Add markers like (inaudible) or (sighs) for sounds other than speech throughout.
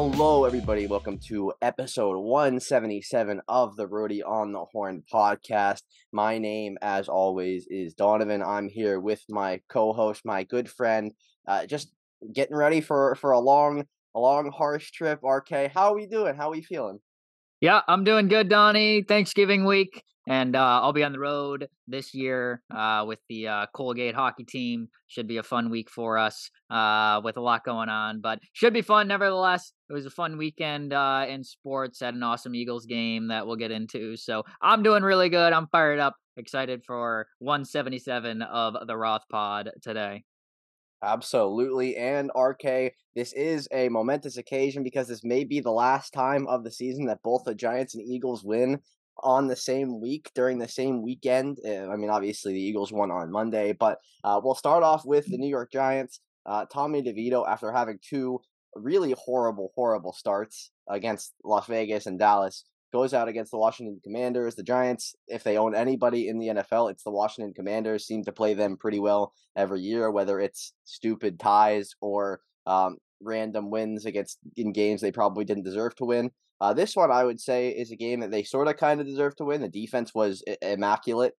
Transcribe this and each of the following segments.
Hello, everybody. Welcome to episode 177 of the Roadie on the Horn podcast. My name, as always, is Donovan. I'm here with my co-host, my good friend, uh, just getting ready for for a long, a long, harsh trip. RK, how are we doing? How are we feeling? Yeah, I'm doing good, Donnie. Thanksgiving week, and uh, I'll be on the road this year uh, with the uh, Colgate hockey team. Should be a fun week for us uh, with a lot going on, but should be fun nevertheless. It was a fun weekend uh, in sports. at an awesome Eagles game that we'll get into. So I'm doing really good. I'm fired up, excited for 177 of the Roth Pod today. Absolutely. And RK, this is a momentous occasion because this may be the last time of the season that both the Giants and Eagles win on the same week during the same weekend. Eh, I mean, obviously the Eagles won on Monday, but uh, we'll start off with the New York Giants. Uh, Tommy DeVito, after having two really horrible, horrible starts against Las Vegas and Dallas, goes out against the Washington Commanders. The Giants, if they own anybody in the NFL, it's the Washington Commanders. Seem to play them pretty well every year, whether it's stupid ties or um, random wins against in games they probably didn't deserve to win. Uh, this one, I would say, is a game that they sort of kind of deserve to win. The defense was immaculate,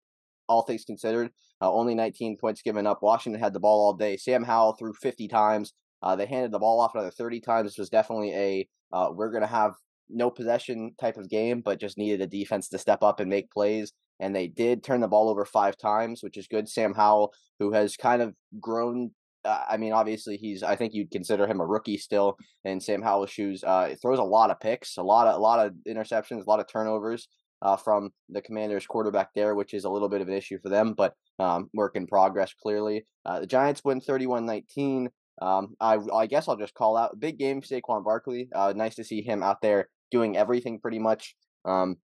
all things considered. Uh, only 19 points given up. Washington had the ball all day. Sam Howell threw 50 times. Uh, they handed the ball off another 30 times. This was definitely a uh, we're going to have no possession type of game, but just needed a defense to step up and make plays. And they did turn the ball over five times, which is good. Sam Howell, who has kind of grown. Uh, I mean, obviously, he's. I think you'd consider him a rookie still in Sam Howell's shoes. Uh, throws a lot of picks, a lot of a lot of interceptions, a lot of turnovers uh, from the Commanders' quarterback there, which is a little bit of an issue for them, but um, work in progress clearly. Uh, the Giants win 31 19. Um, I, I guess I'll just call out big game Saquon Barkley. Uh, nice to see him out there doing everything pretty much. Um,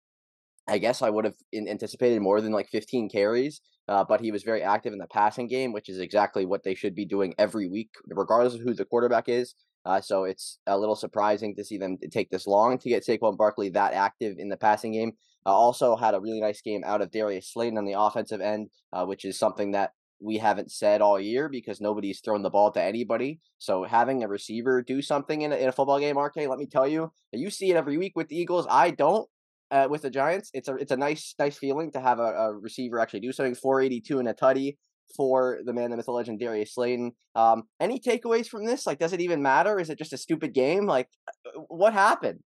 I guess I would have anticipated more than like 15 carries, uh, but he was very active in the passing game, which is exactly what they should be doing every week, regardless of who the quarterback is. Uh, so it's a little surprising to see them take this long to get Saquon Barkley that active in the passing game. Uh, also had a really nice game out of Darius Slayton on the offensive end, uh, which is something that we haven't said all year because nobody's thrown the ball to anybody. So having a receiver do something in a, in a football game, RK, let me tell you, you see it every week with the Eagles. I don't. Uh, with the Giants, it's a it's a nice nice feeling to have a, a receiver actually do something. 482 in a tutty for the man, the myth, the legend, Darius Slayton. Um, any takeaways from this? Like, does it even matter? Is it just a stupid game? Like, uh, what happened?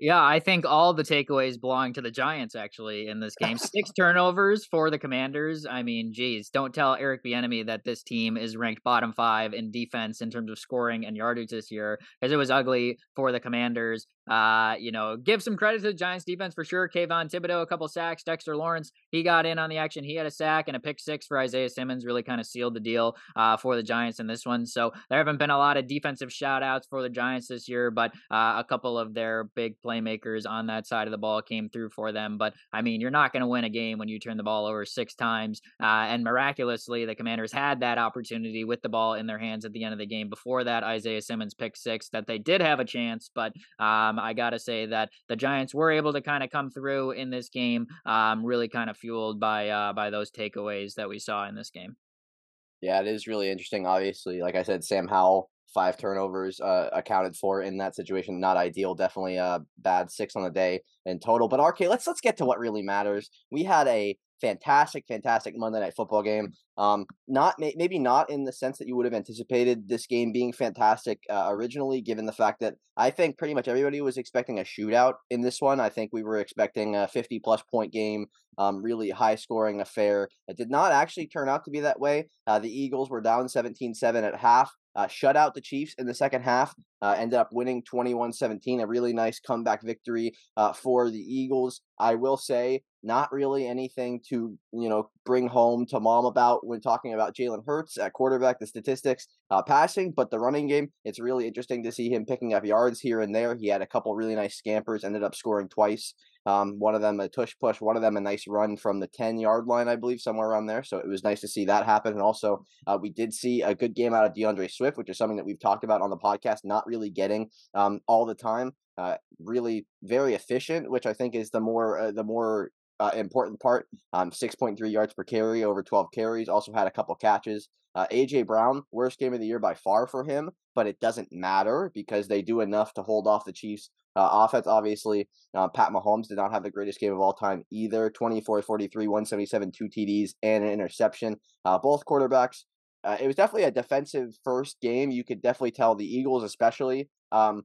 Yeah, I think all the takeaways belong to the Giants actually in this game. (laughs) Six turnovers for the Commanders. I mean, geez, don't tell Eric Bieniemy that this team is ranked bottom five in defense in terms of scoring and yardage this year, because it was ugly for the Commanders. Uh, you know, give some credit to the Giants defense for sure. Kayvon Thibodeaux, a couple sacks. Dexter Lawrence, he got in on the action. He had a sack and a pick six for Isaiah Simmons, really kind of sealed the deal uh, for the Giants in this one. So there haven't been a lot of defensive shout outs for the Giants this year, but uh, a couple of their big playmakers on that side of the ball came through for them. But I mean, you're not going to win a game when you turn the ball over six times. Uh, and miraculously, the Commanders had that opportunity with the ball in their hands at the end of the game. Before that, Isaiah Simmons pick six that they did have a chance, but um, I got to say that the Giants were able to kind of come through in this game, um, really kind of fueled by uh, by those takeaways that we saw in this game. Yeah, it is really interesting. Obviously, like I said, Sam Howell five turnovers uh, accounted for in that situation. Not ideal. Definitely a bad six on the day in total. But RK, let's let's get to what really matters. We had a fantastic, fantastic Monday Night Football game. Um, not maybe not in the sense that you would have anticipated this game being fantastic uh, originally, given the fact that I think pretty much everybody was expecting a shootout in this one. I think we were expecting a 50 plus point game, um, really high scoring affair. It did not actually turn out to be that way. Uh, the Eagles were down 17 7 at half. Uh, shut out the Chiefs in the second half, uh, ended up winning 21 17. A really nice comeback victory uh, for the Eagles. I will say, not really anything to, you know, bring home to mom about when talking about Jalen Hurts at quarterback, the statistics uh, passing, but the running game, it's really interesting to see him picking up yards here and there. He had a couple really nice scampers, ended up scoring twice. Um, one of them a tush push, one of them a nice run from the 10 yard line, I believe, somewhere around there. So it was nice to see that happen. And also, uh, we did see a good game out of DeAndre Swift, which is something that we've talked about on the podcast, not really getting um, all the time. Uh, really very efficient, which I think is the more uh, the more uh, important part. Um, 6.3 yards per carry over 12 carries. Also had a couple catches. Uh, AJ Brown, worst game of the year by far for him, but it doesn't matter because they do enough to hold off the Chiefs. Uh, offense, obviously, uh, Pat Mahomes did not have the greatest game of all time either. 24 43, 177, two TDs, and an interception. Uh, both quarterbacks. Uh, it was definitely a defensive first game. You could definitely tell the Eagles, especially, um,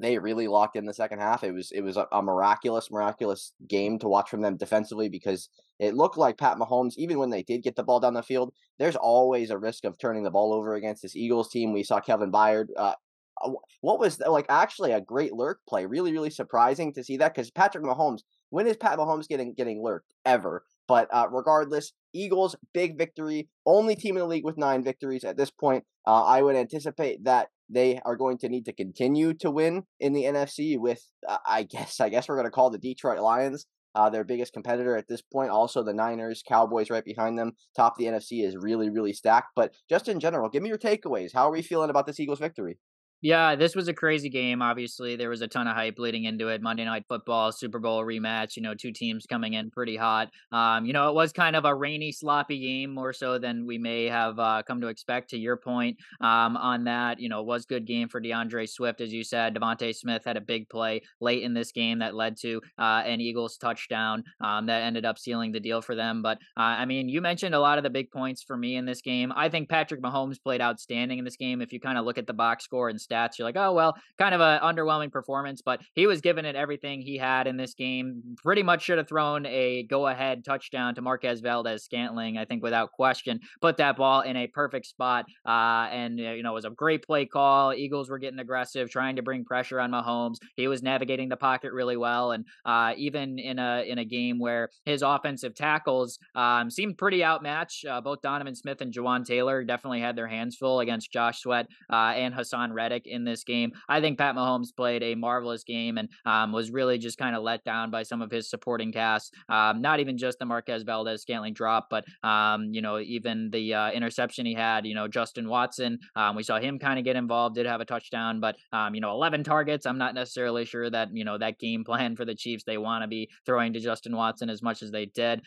they really locked in the second half. It was it was a, a, miraculous, miraculous game to watch from them defensively because it looked like Pat Mahomes, even when they did get the ball down the field, there's always a risk of turning the ball over against this Eagles team. We saw Kevin Byard. Uh, uh what was like actually a great lurk play? Really, really surprising to see that because Patrick Mahomes. When is Pat Mahomes getting getting lurked ever? But uh, regardless, Eagles big victory, only team in the league with nine victories at this point. Uh, I would anticipate that they are going to need to continue to win in the NFC with, uh, I guess, I guess we're going to call the Detroit Lions uh, their biggest competitor at this point. Also, the Niners, Cowboys right behind them. Top the NFC is really, really stacked. But just in general, give me your takeaways. How are we feeling about this Eagles victory? Yeah, this was a crazy game. Obviously, there was a ton of hype leading into it. Monday Night Football, Super Bowl rematch. You know, two teams coming in pretty hot. Um, you know, it was kind of a rainy, sloppy game, more so than we may have uh, come to expect. To your point um, on that, you know, it was good game for DeAndre Swift, as you said. DeVonta Smith had a big play late in this game that led to uh, an Eagles touchdown um, that ended up sealing the deal for them. But uh, I mean, you mentioned a lot of the big points for me in this game. I think Patrick Mahomes played outstanding in this game. If you kind of look at the box score and stats, you're like, oh well, kind of an underwhelming performance, but he was giving it everything he had in this game. Pretty much should have thrown a go-ahead touchdown to Marquez Valdes-Scantling, I think without question. Put that ball in a perfect spot, uh, and uh, you know it was a great play call. Eagles were getting aggressive, trying to bring pressure on Mahomes. He was navigating the pocket really well, and uh, even in a in a game where his offensive tackles um, seemed pretty outmatched, uh, both Donovan Smith and Jawaan Taylor definitely had their hands full against Josh Sweat uh, and Haason Reddick in this game. I think Pat Mahomes played a marvelous game and um, was really just kind of let down by some of his supporting cast. Um, not even just the Marquez Valdes-Scantling drop, but um, you know even the uh, interception he had. You know Justin Watson, um, we saw him kind of get involved, did have a touchdown, but um, you know 11 targets. I'm not necessarily sure that you know that game (laughs) plan for the Chiefs they want to be throwing to Justin Watson as much as they did.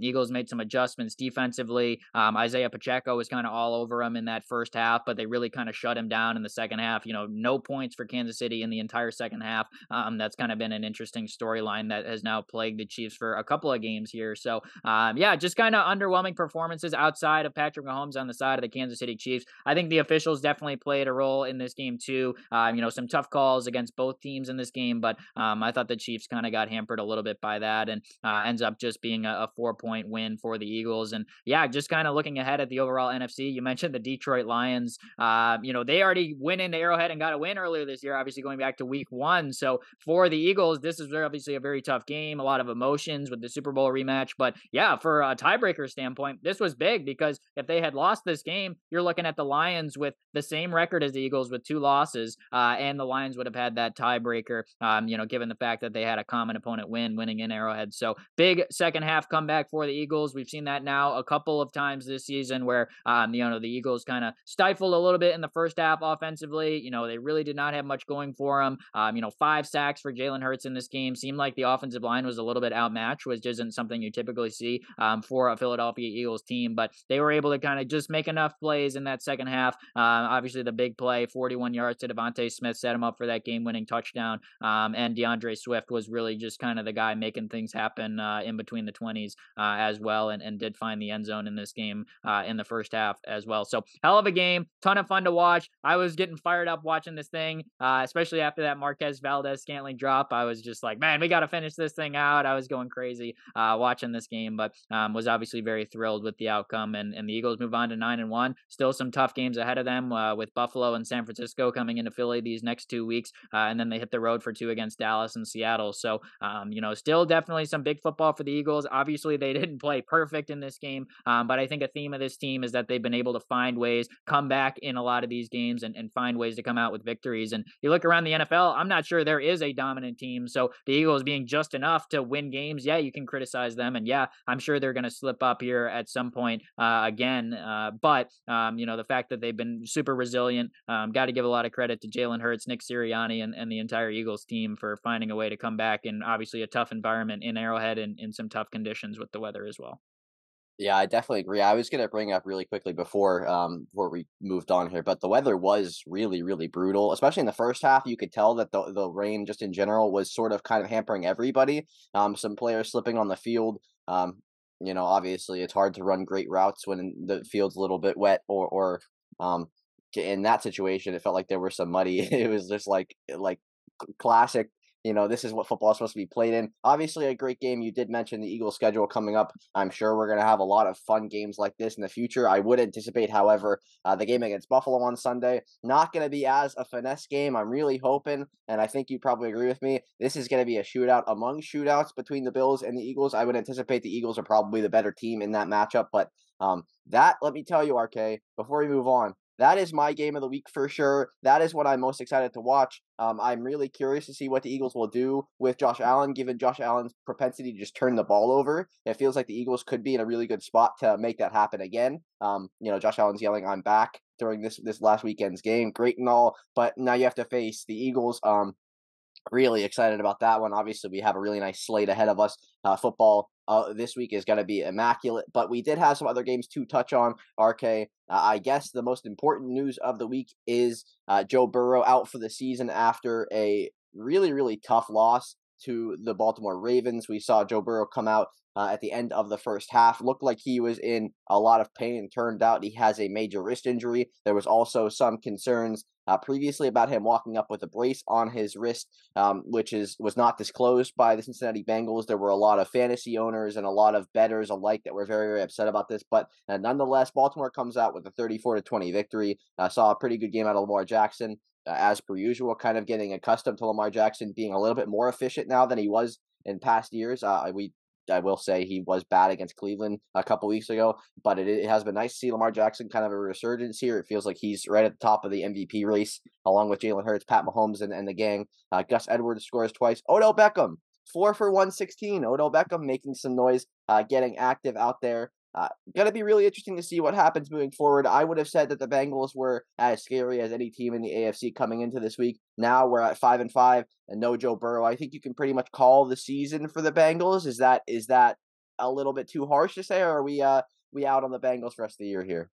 Eagles made some adjustments defensively. Isaiah Pacheco was kind of all over him in that first half, but they really kind of shut him down in the second half. You know, no points for Kansas City in the entire second half. Um, that's kind of been an interesting storyline that has now plagued the Chiefs for a couple of games here. So, um, yeah, just kind of underwhelming performances outside of Patrick Mahomes on the side of the Kansas City Chiefs. I think the officials definitely played a role in this game too. Um, you know, some tough calls against both teams in this game, but um, I thought the Chiefs kind of got hampered a little bit by that, and uh, ends up just being a, a four point win for the Eagles. And yeah, just kind of looking ahead at the overall NFC. You mentioned the Detroit Lions. Uh, you know, they already went into Arrowhead and got a win earlier this year, obviously going back to week one. So for the Eagles, this is obviously a very tough game, a lot of emotions with the Super Bowl rematch. But yeah, for a tiebreaker standpoint, this was big because if they had lost this game, you're looking at the Lions with the same record as the Eagles with two losses, uh, and the Lions would have had that tiebreaker, um, you know, given the fact that they had a common opponent win, winning in Arrowhead. So big second half comeback for the Eagles. We've seen that now a couple of times this season where, um, you know, the Eagles kind of stifled a little bit in the first half offensively. You know, they really did not have much going for him. Um, you know, five sacks for Jalen Hurts in this game seemed like the offensive line was a little bit outmatched, which isn't something you typically see um, for a Philadelphia Eagles team. But they were able to kind of just make enough plays in that second half. Uh, obviously, the big play, 41 yards to DeVonta Smith, set him up for that game-winning touchdown. Um, and DeAndre Swift was really just kind of the guy making things happen uh, in between the 20s uh, as well, and, and did find the end zone in this game uh, in the first half as well. So hell of a game, ton of fun to watch. I was getting fired up watching this thing, uh, especially especially after that Marquez Valdes Scantling drop. I was just like, man, we got to finish this thing out. I was going crazy uh, watching this game, but um, was obviously very thrilled with the outcome. And, and the Eagles move on to nine and one. Still some tough games ahead of them uh, with Buffalo and San Francisco coming into Philly these next two weeks, uh, and then they hit the road for two against Dallas and Seattle. So um, you know, still definitely some big football for the Eagles. Obviously, they (laughs) didn't play perfect in this game, um, but I think a theme of this team is that they've been able to find ways, come back in a lot of these games, and, and find ways Cowboys to come out with victories. And you look around the NFL, I'm not sure there is a dominant team. So the Eagles being just enough to win games, yeah, you can criticize them. And yeah, I'm sure they're going to slip up here at some point uh, again. Uh, but, um, you know, the fact that they've been super resilient, um, got to give a lot of credit to Jalen Hurts, Nick Sirianni, and, and the entire Eagles team for finding a way to come back in obviously a tough environment in Arrowhead and in some tough conditions with the weather as well. Yeah, I definitely agree. I was going to bring up really quickly before um before we moved on here, but the weather was really really brutal, especially in the first half. You could tell that the the rain just in general was sort of kind of hampering everybody. Um, some players slipping on the field. Um, you know, obviously it's hard to run great routes when the field's a little bit wet or or um in that situation it felt like there were some muddy. (laughs) It was just like like classic you know, this is what football is supposed to be played in. Obviously, a great game. You did mention the Eagles schedule coming up. I'm sure we're going to have a lot of fun games like this in the future. I would anticipate, however, uh, the game against Buffalo on Sunday not going to be as a finesse game. I'm really hoping, and I think you probably agree with me. This is going to be a shootout among shootouts between the Bills and the Eagles. I would anticipate the Eagles are probably the better team in that matchup, but um, that let me tell you, RK, before we move on, that is my game of the week for sure. That is what I'm most excited to watch. Um, I'm really curious to see what the Eagles will do with Josh Allen, given Josh Allen's propensity to just turn the ball over. It feels like the Eagles could be in a really good spot to make that happen again. Um, you know, Josh Allen's yelling, "I'm back." during this this last weekend's game, great and all, but now you have to face the Eagles. Um, really excited about that one. Obviously, we have a really nice slate ahead of us. Uh, football uh, this week is going to be immaculate, but we did have some other games to touch on. RK, uh, I guess the most important news of the week is uh, Joe Burrow out for the season after a really, really tough loss to the Baltimore Ravens. We saw Joe Burrow come out uh, at the end of the first half. Looked like he was in a lot of pain. Turned out he has a major wrist injury. There was also some concerns uh, previously about him walking up with a brace on his wrist, um, which is was not disclosed by the Cincinnati Bengals. There were a lot of fantasy owners and a lot of bettors alike that were very very upset about this. But uh, nonetheless, Baltimore comes out with a 34 to 20 victory. Uh, saw a pretty good game out of Lamar Jackson. Uh, as per usual, kind of getting accustomed to Lamar Jackson being a little bit more efficient now than he was in past years. Uh, we I will say he was bad against Cleveland a couple weeks ago, but it, it has been nice to see Lamar Jackson kind of a resurgence here. It feels like he's right at the top of the MVP race, along with Jalen Hurts, Pat Mahomes, and, and the gang. Uh, Gus Edwards scores twice. Odell Beckham, four for 116. Odell Beckham making some noise, uh, getting active out there. Uh, gonna be really interesting to see what happens moving forward. I would have said that the Bengals were as scary as any team in the AFC coming into this week. Now we're at five and five, and no Joe Burrow. I think you can pretty much call the season for the Bengals. Is that is that a little bit too harsh to say, or are we uh we out on the Bengals for the rest of the year here?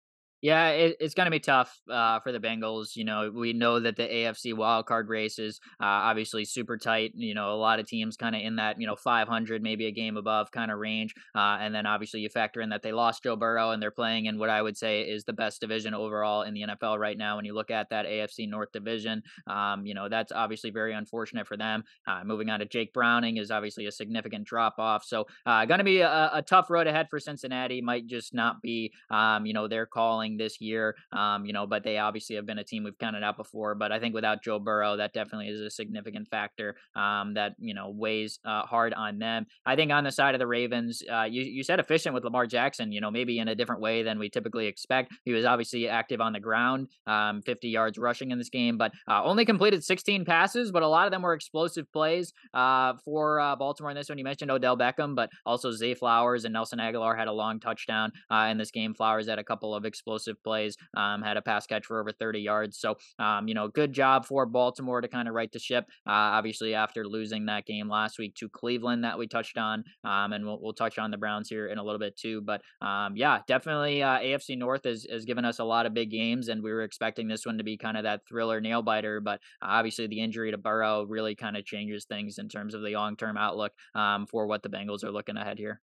Yeah, it, it's going to be tough uh, for the Bengals. You know, we know that the AFC wildcard race is uh, obviously super tight. You know, a lot of teams kind of in that, you know, 500, maybe a game above kind of range. Uh, and then obviously you factor in that they lost Joe Burrow and they're playing in what I would say is the best division overall in the NFL right now. When you look at that AFC North division, um, you know, that's obviously very unfortunate for them. Uh, moving on to Jake Browning is obviously a significant drop off. So, uh, going to be a, a, tough road ahead for Cincinnati. Might just not be, um, you know, they're calling this year. Um, you know, but they obviously have been a team we've counted out before. But I think without Joe Burrow, that definitely is a significant factor um, that you know weighs uh, hard on them. I think on the side of the Ravens, uh, you you said efficient with Lamar Jackson. You know, maybe in a different way than we typically expect. He was obviously active on the ground, um, 50 yards rushing in this game, but uh, only completed 16 passes. But a lot of them were explosive plays uh, for uh, Baltimore in this one. You mentioned Odell Beckham, but also Zay Flowers and Nelson Agholor had a long touchdown uh, in this game. Flowers had a couple of explosive plays, um, had a pass catch for over 30 yards. So, um, you know, good job for Baltimore to kind of right the ship. Uh, obviously, after losing that game last week to Cleveland that we touched on, um, and we'll, we'll touch on the Browns here in a little bit too. But um, yeah, definitely uh, AFC North has, has given us a lot of big games, and we were expecting this one to be kind of that thriller nail biter. But obviously, the injury to Burrow really kind of changes things in terms of the long term outlook um, for what the Bengals are looking ahead here.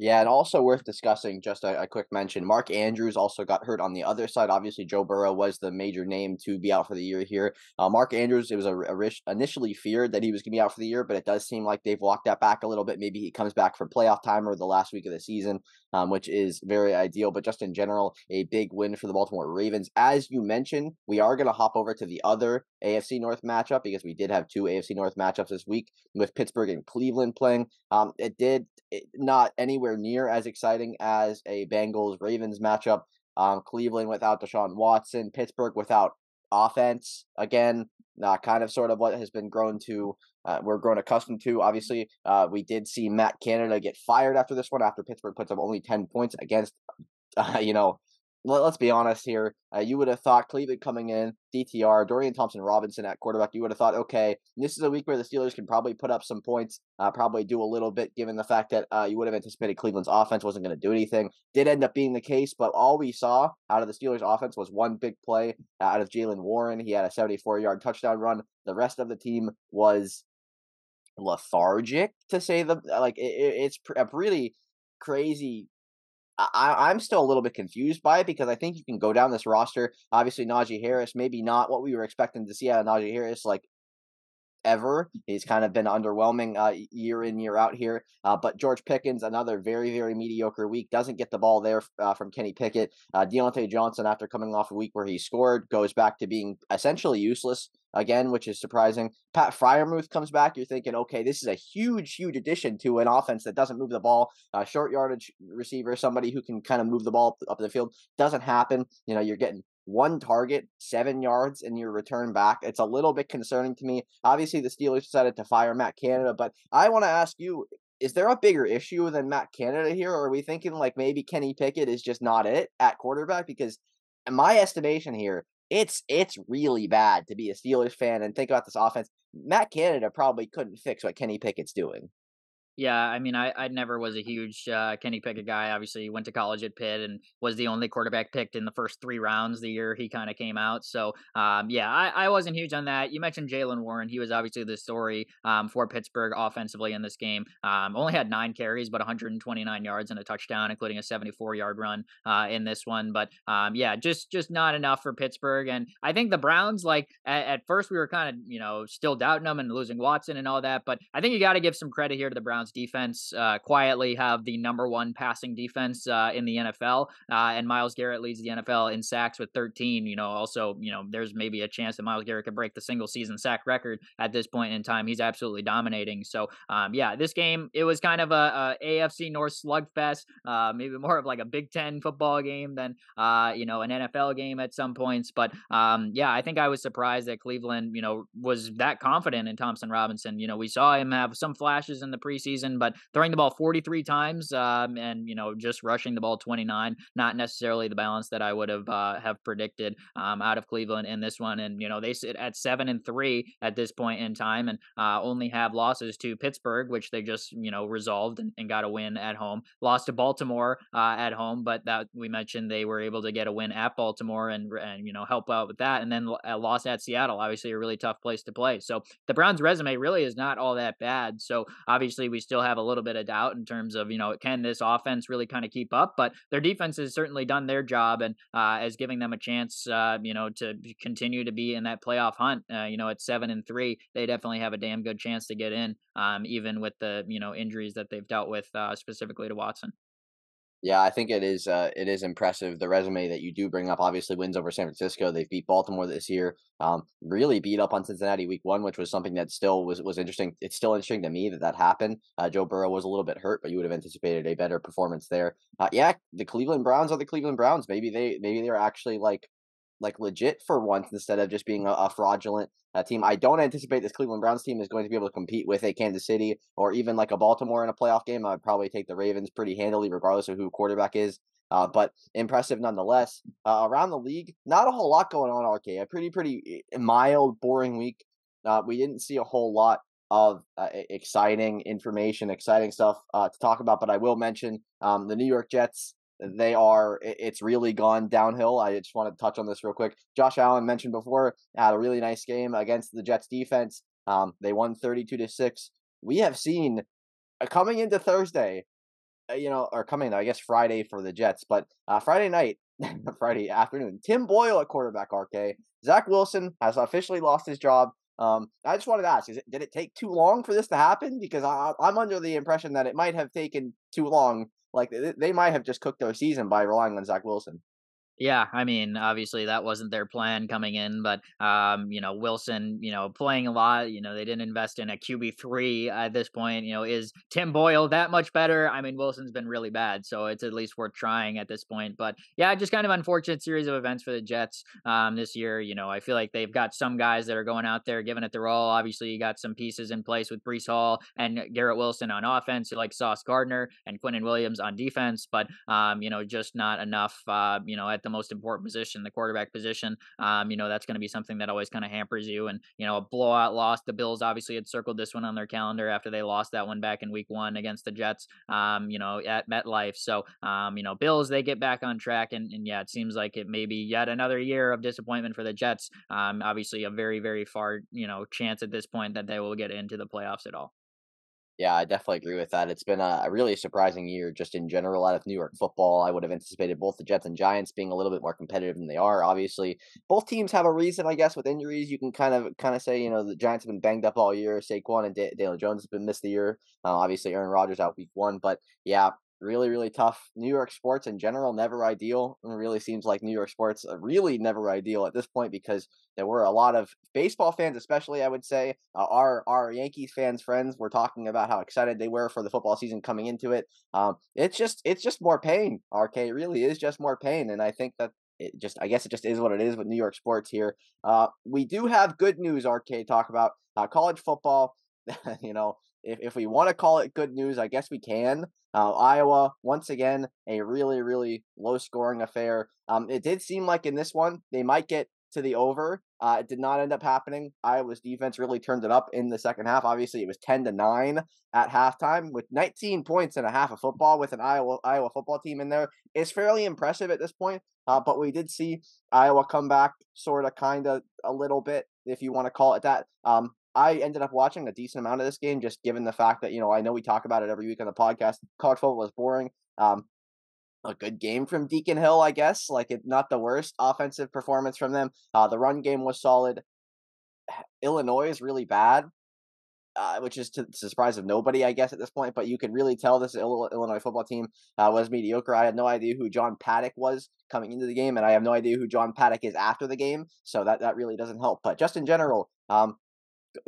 Yeah, and also worth discussing, just a, a, quick mention Mark Andrews also got hurt on the other side. Obviously, Joe Burrow was the major name to be out for the year here. Uh, Mark Andrews, it was a, a, initially feared that he was going to be out for the year, but it does seem like they've walked that back a little bit. Maybe he comes back for playoff time or the last week of the season, um, which is very ideal. But just in general, a big win for the Baltimore Ravens. As you mentioned, we are going to hop over to the other AFC North matchup because we did have two AFC North matchups this week with Pittsburgh and Cleveland playing. Um, it did it, not anywhere near as exciting as a Bengals Ravens matchup. Um, Cleveland without Deshaun Watson, Pittsburgh without offense again, uh, kind of sort of what has been grown to uh, we're grown accustomed to. Obviously, uh, we did see Matt Canada get fired after this one after Pittsburgh puts up only ten points against, (laughs) uh, you know, let, us be honest here. Uh, you would have thought Cleveland coming in, DTR, Dorian Thompson Robinson at quarterback, you would have thought, okay, this is a week where the Steelers can probably put up some points, uh, probably do a little bit, given the fact that uh, you would have anticipated Cleveland's offense wasn't going to do anything. Did end up being the case, but all we saw out of the Steelers' offense was one big play uh, out of Jaylen Warren. He had a 74 yard touchdown run. The rest of the team was lethargic, to say the like. It, it's a really crazy I, I'm still a little bit confused by it because I think you can go down this roster. Obviously, Najee Harris, maybe not what we were expecting to see out of Najee Harris, like ever. He's kind of been underwhelming uh, year in year out here. Uh, but George Pickens, another very very mediocre week, doesn't get the ball there uh, from Kenny Pickett. Uh, Diontae Johnson, after coming off a week where he scored, goes back to being essentially useless again, which is surprising. Pat Freiermuth comes back. You're thinking, okay, this is a huge, huge addition to an offense that doesn't move the ball. Short yardage receiver, somebody who can kind of move the ball up the field, doesn't happen. You know, you're getting one target, seven yards and your return back. It's a little bit concerning to me. Obviously, the Steelers decided to fire Matt Canada, but I want to ask you is there a bigger issue than Matt Canada here? Or are we thinking like maybe Kenny Pickett is just not it at quarterback? Because in my estimation here, it's it's really bad to be a Steelers fan and think about this offense. Matt Canada probably couldn't fix what Kenny Pickett's doing. Yeah, I mean, I, I never was a huge uh, Kenny Pickett guy. Obviously, went to college at Pitt and was the only quarterback picked in the first three rounds the year he kind of came out. So, um, yeah, I, I wasn't huge on that. You mentioned Jaylen Warren. He was obviously the story um, for Pittsburgh offensively in this game. Um, only had nine carries, but 129 yards and a touchdown, including a 74 yard run uh, in this one. But um, yeah, just just not enough for Pittsburgh. And I think the Browns, like at, at first, we were kind of you know still doubting them and losing Watson and all that. But I think you got to give some credit here to the Browns defense uh, quietly have the number one passing defense uh, in the NFL, uh, and Myles Garrett leads the NFL in sacks with 13. You know, also, you know, there's maybe a chance that Myles Garrett could break the single season sack record at this point in time. He's absolutely dominating. So, um, yeah, this game it was kind of a, a AFC North slugfest, uh, maybe more of like a Big Ten football game than uh, you know an NFL game at some points. But um, yeah, I think I was surprised that Cleveland, you know, was that confident in Thompson Robinson. You know, we saw him have some flashes in the preseason season, but throwing the ball 43 times um, and you know just rushing the ball 29, not necessarily the balance that I would have uh, have predicted um, out of Cleveland in this one. And you know they sit at seven and three at this point in time, and uh, only have losses to Pittsburgh, which they just you know resolved and, and got a win at home. Lost to Baltimore uh, at home, but that we mentioned they were able to get a win at Baltimore and and you know help out with that, and then lost at Seattle, obviously a really tough place to play. So the Browns' resume really is not all that bad. So obviously we still have a little bit of doubt in terms of, you know, can this offense really kind of keep up? But their defense has certainly done their job and uh, is giving them a chance, uh, you know, to continue to be in that playoff hunt. Uh, you know, at seven and three, they definitely have a damn good chance to get in, um, even with the, you know, injuries that they've dealt with uh, specifically to Watson. Yeah, I think it is. Uh, it is impressive the resume that you do bring up. Obviously, wins over San Francisco. They've beat Baltimore this year. Um, really beat up on Cincinnati week one, which was something that still was was interesting. It's still interesting to me that that happened. Uh, Joe Burrow was a little bit hurt, but you would have anticipated a better performance there. Uh, yeah, the Cleveland Browns are the Cleveland Browns. Maybe they maybe they're actually like like legit for once instead of just being a, a fraudulent uh, team. I don't anticipate this Cleveland Browns team is going to be able to compete with a Kansas City or even like a Baltimore in a playoff game. I'd probably take the Ravens pretty handily, regardless of who quarterback is. Uh, but impressive nonetheless. Uh, around the league, not a whole lot going on. RK, a pretty pretty eh, mild, boring week. Uh, we didn't see a whole lot of uh, exciting information, exciting stuff uh, to talk about. But I will mention um, the New York Jets they are it's really gone downhill. I just want to touch on this real quick. Josh Allen mentioned before had a really nice game against the Jets defense. Um, they won 32 to 6. We have seen uh, coming into Thursday, uh, you know, or coming I guess Friday for the Jets, but uh, Friday night, (laughs) Friday afternoon, Tim Boyle at quarterback RK. Zach Wilson has officially lost his job. Um, I just wanted to ask: it, Did it take too long for this to happen? Because I, I'm under the impression that it might have taken too long like they might have just cooked their season by relying on Zach Wilson. Yeah, I mean, obviously that wasn't their plan coming in, but um, you know, Wilson, you know, playing a lot, you know, they didn't invest in a QB3 at this point, you know, is Tim Boyle that much better? I mean, Wilson's been really bad, so it's at least worth trying at this point, but yeah, just kind of unfortunate series of events for the Jets um this year, you know, I feel like they've got some guys that are going out there giving it their all. Obviously, you got some pieces in place with Breece Hall and Garrett Wilson on offense, like Sauce Gardner and Quinnen Williams on defense, but um, you know, just not enough uh, you know, at the the most important position, the quarterback position. Um, you know, that's going to be something that always kind of hampers you. And, you know, a blowout loss. The Bills obviously had circled this one on their calendar after they lost that one back in week one against the Jets, um, you know, at MetLife. So, um, you know, Bills, they get back on track. And, and yeah, it seems like it may be yet another year of disappointment for the Jets. Um, obviously, a very, very far, you know, chance at this point that they will get into the playoffs at all. Yeah, I definitely agree with that. It's been a, really surprising year just in general out of New York football. I would have anticipated both the Jets and Giants being a little bit more competitive than they are. Obviously, both teams have a reason, I guess, with injuries. You can kind of kind of say, you know, the Giants have been banged up all year. Saquon and D- Daniel Jones have been missed the year. Uh, obviously, Aaron Rodgers out week one, but yeah, really, really tough. New York sports in general, never ideal. It really seems like New York sports really never ideal at this point because there were a lot of baseball fans, especially, I would say, uh, our our Yankees fans friends were talking about how excited they were for the football season coming into it. Um, it's just it's just more pain. RK it really is just more pain, and I think that it just I guess it just is what it is with New York sports here. Uh, we do have good news, RK. Talk about uh, college football. (laughs) you know, if, if we want to call it good news, I guess we can. Uh, Iowa, once again, a really, really low scoring affair. Um, it did seem like in this one, they might get to the over. Uh, it did not end up happening. Iowa's defense really turned it up in the second half. Obviously, it was 10 to 9 at halftime with 19 points and a half of football with an Iowa Iowa football team in there. It's fairly impressive at this point. Uh, but we did see Iowa come back sort of kind of a little bit, if you want to call it that. Um, I ended up watching a decent amount of this game, just given the fact that you know I know we talk about it every week on the podcast. College football was boring. Um, a good game from Deacon Hill, I guess. Like it, not the worst offensive performance from them. Uh, the run game was solid. (sighs) Illinois is really bad, uh, which is to the surprise of nobody, I guess, at this point. But you can really tell this Illinois football team uh, was mediocre. I had no idea who John Paddock was coming into the game, and I have no idea who John Paddock is after the game. So that that really doesn't help. But just in general, um,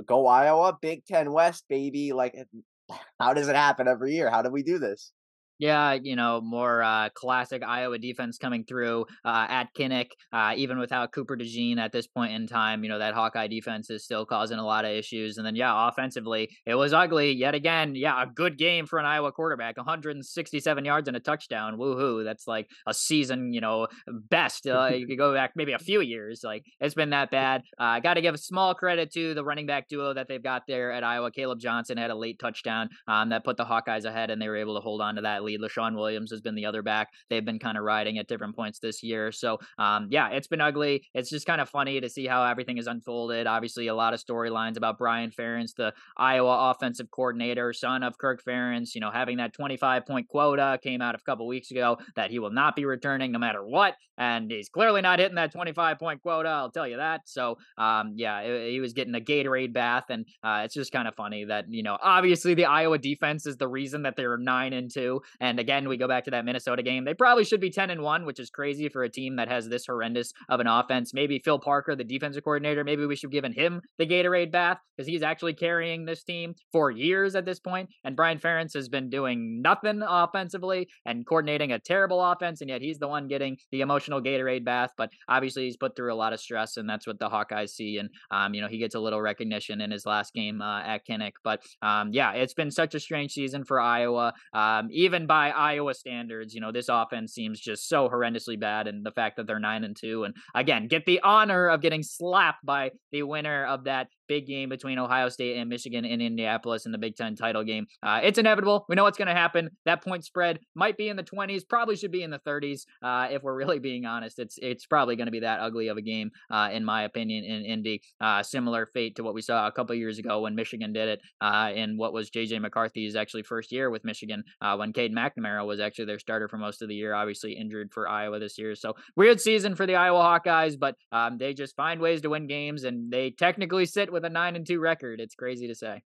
go Iowa, Big Ten West, baby. Like, (laughs) how does it happen every year? How do we do this? Yeah, you know, more uh, classic Iowa defense coming through uh, at Kinnick, uh, even without Cooper DeJean at this point in time. You know, that Hawkeye defense is still causing a lot of issues. And then, yeah, offensively, it was ugly yet again. Yeah, a good game for an Iowa quarterback 167 yards and a touchdown. Woohoo. That's like a season, you know, best. Uh, you could go back maybe a few years. Like, it's been that bad. I uh, got to give a small credit to the running back duo that they've got there at Iowa. Caleb Johnson had a late touchdown um, that put the Hawkeyes ahead, and they were able to hold on to that lead. Leshon Williams has been the other back. They've been kind of riding at different points this year. So, um, yeah, it's been ugly. It's just kind of funny to see how everything is unfolded. Obviously, a lot of storylines about Brian Ferentz, the Iowa offensive coordinator, son of Kirk Ferentz, you know, having that 25 point quota came out a couple weeks ago that he will not be returning no matter what. And he's clearly not hitting that 25 point quota. I'll tell you that. So, um, yeah, he was getting a Gatorade bath. And uh, it's just kind of funny that, you know, obviously the Iowa defense is the reason that they're nine and two. And again, we go back to that Minnesota game. They probably should be 10 and 1, which is crazy for a team that has this horrendous of an offense. Maybe Phil Parker, the defensive coordinator, maybe we should have given him the Gatorade bath because he's actually carrying this team for years at this point. And Brian Ferentz has been doing nothing offensively and coordinating a terrible offense, and yet he's the one getting the emotional Gatorade bath. But obviously, he's put through a lot of stress, and that's what the Hawkeyes see. And um, you know, he gets a little recognition in his last game uh, at Kinnick. But um, yeah, it's been such a strange season for Iowa. Um, even by Iowa standards, you know, this offense seems just so horrendously bad. And the fact that they're nine and two, and again, get the honor of getting slapped by the winner of that big game between Ohio State and Michigan in Indianapolis in the Big Ten title game. Uh, it's inevitable. We know what's going to happen. That point spread might be in the 20s, probably should be in the 30s. Uh, if we're really being honest, it's it's probably going to be that ugly of a game, uh, in my opinion, in Indy. Uh, similar fate to what we saw a couple years ago when Michigan did it uh, in what was JJ McCarthy's actually first year with Michigan uh, when Cade McNamara was actually their starter for most of the year, obviously injured for Iowa this year. So weird season for the Iowa Hawkeyes, but um, they just find ways to win games and they technically sit with with a nine and two record. It's crazy to say.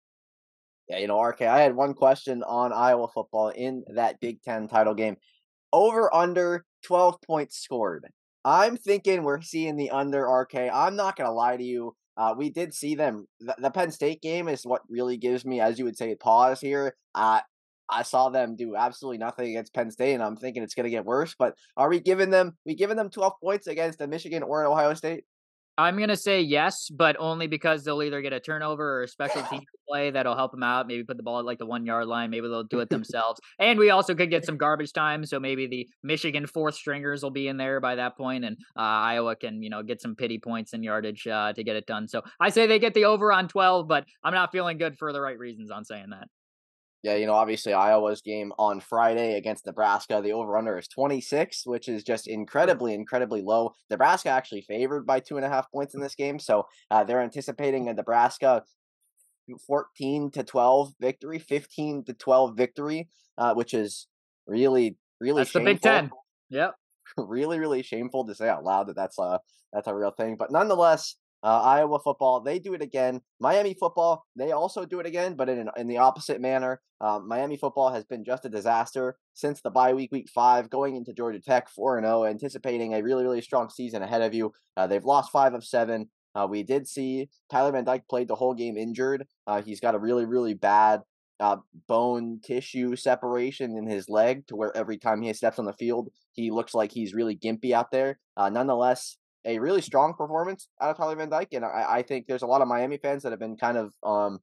Yeah, you know, RK, I had one question on Iowa football in that Big Ten title game. Over under 12 points scored. I'm thinking we're seeing the under RK. I'm not gonna lie to you. Uh, we did see them. The, the, Penn State game is what really gives me, as you would say, pause here. Uh, I saw them do absolutely nothing against Penn State, and I'm thinking it's going to get worse. But are we giving them? We giving them 12 points against the Michigan or Ohio State? I'm gonna say yes, but only because they'll either get a turnover or a special team (laughs) play that'll help them out. Maybe put the ball at like the one yard line. Maybe they'll do it (laughs) themselves. and we also could get some (laughs) garbage time, so maybe the Michigan fourth stringers will be in there by that point, and uh, Iowa can you know get some pity points and yardage uh, to get it done. So I say they get the over on 12, but I'm not feeling good for the right reasons on saying that. Yeah, you know, obviously Iowa's game on Friday against Nebraska, the over under is 26, which is just incredibly, incredibly low. Nebraska actually favored by two and a half points in this game. So uh, they're anticipating a Nebraska 14 to 12 victory, 15 to 12 victory, uh, which is really, really that's shameful. the Big Ten. Yep. (laughs) really, really shameful to say out loud that that's a that's a real thing. But nonetheless, uh, Iowa football, they do it again. Miami football, they also do it again, but in in the opposite manner. Um, Miami football has been just a disaster since the bye week, week five, going into Georgia Tech four and zero, oh, anticipating a really really strong season ahead of you. Uh, they've lost five of seven. Uh, we did see Tyler Van Dyke played the whole game injured. Uh, he's got a really really bad uh, bone tissue separation in his leg to where every time he steps on the field, he looks like he's really gimpy out there. Uh, nonetheless, a really strong performance out of Tyler Van Dyke, and I, I think there's a lot of Miami fans that have been kind of um,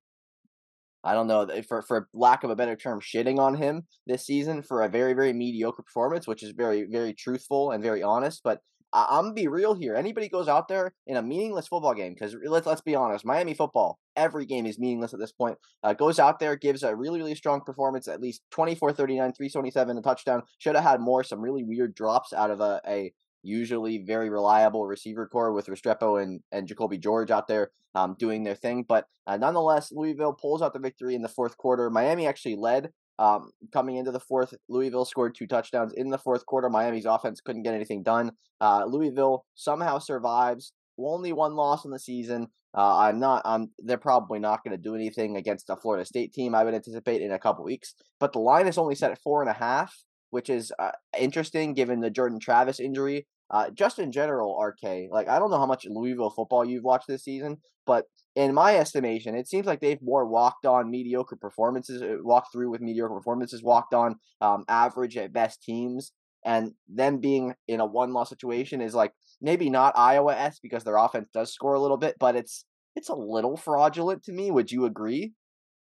I don't know for for lack of a better term, shitting on him this season for a very very mediocre performance, which is very very truthful and very honest. But I, am gonna be real here. Anybody goes out there in a meaningless football game because let's let's be honest, Miami football every game is meaningless at this point. Uh, goes out there, gives a really really strong performance, at least 24-39, 377, a touchdown. Should have had more. Some really weird drops out of a, a usually very reliable receiver core with Restrepo and, and Jacolby George out there um, doing their thing. But uh, nonetheless, Louisville pulls out the victory in the fourth quarter. Miami actually led um, coming into the fourth. Louisville scored two touchdowns in the fourth quarter. Miami's offense couldn't get anything done. Uh, Louisville somehow survives. Only one loss in the season. Uh, I'm not. I'm. They're probably not going to do anything against a Florida State team. I would anticipate in a couple weeks. But the line is only set at four and a half which is uh, interesting given the Jordan Travis injury. Uh, just in general, RK, like I don't know how much Louisville football you've watched this season, but in my estimation, it seems like they've more walked on mediocre performances, uh, walked through with mediocre performances, walked on um, average at best teams, and them being in a one loss situation is like maybe not Iowa s because their offense does score a little bit, but it's it's a little fraudulent to me. Would you agree?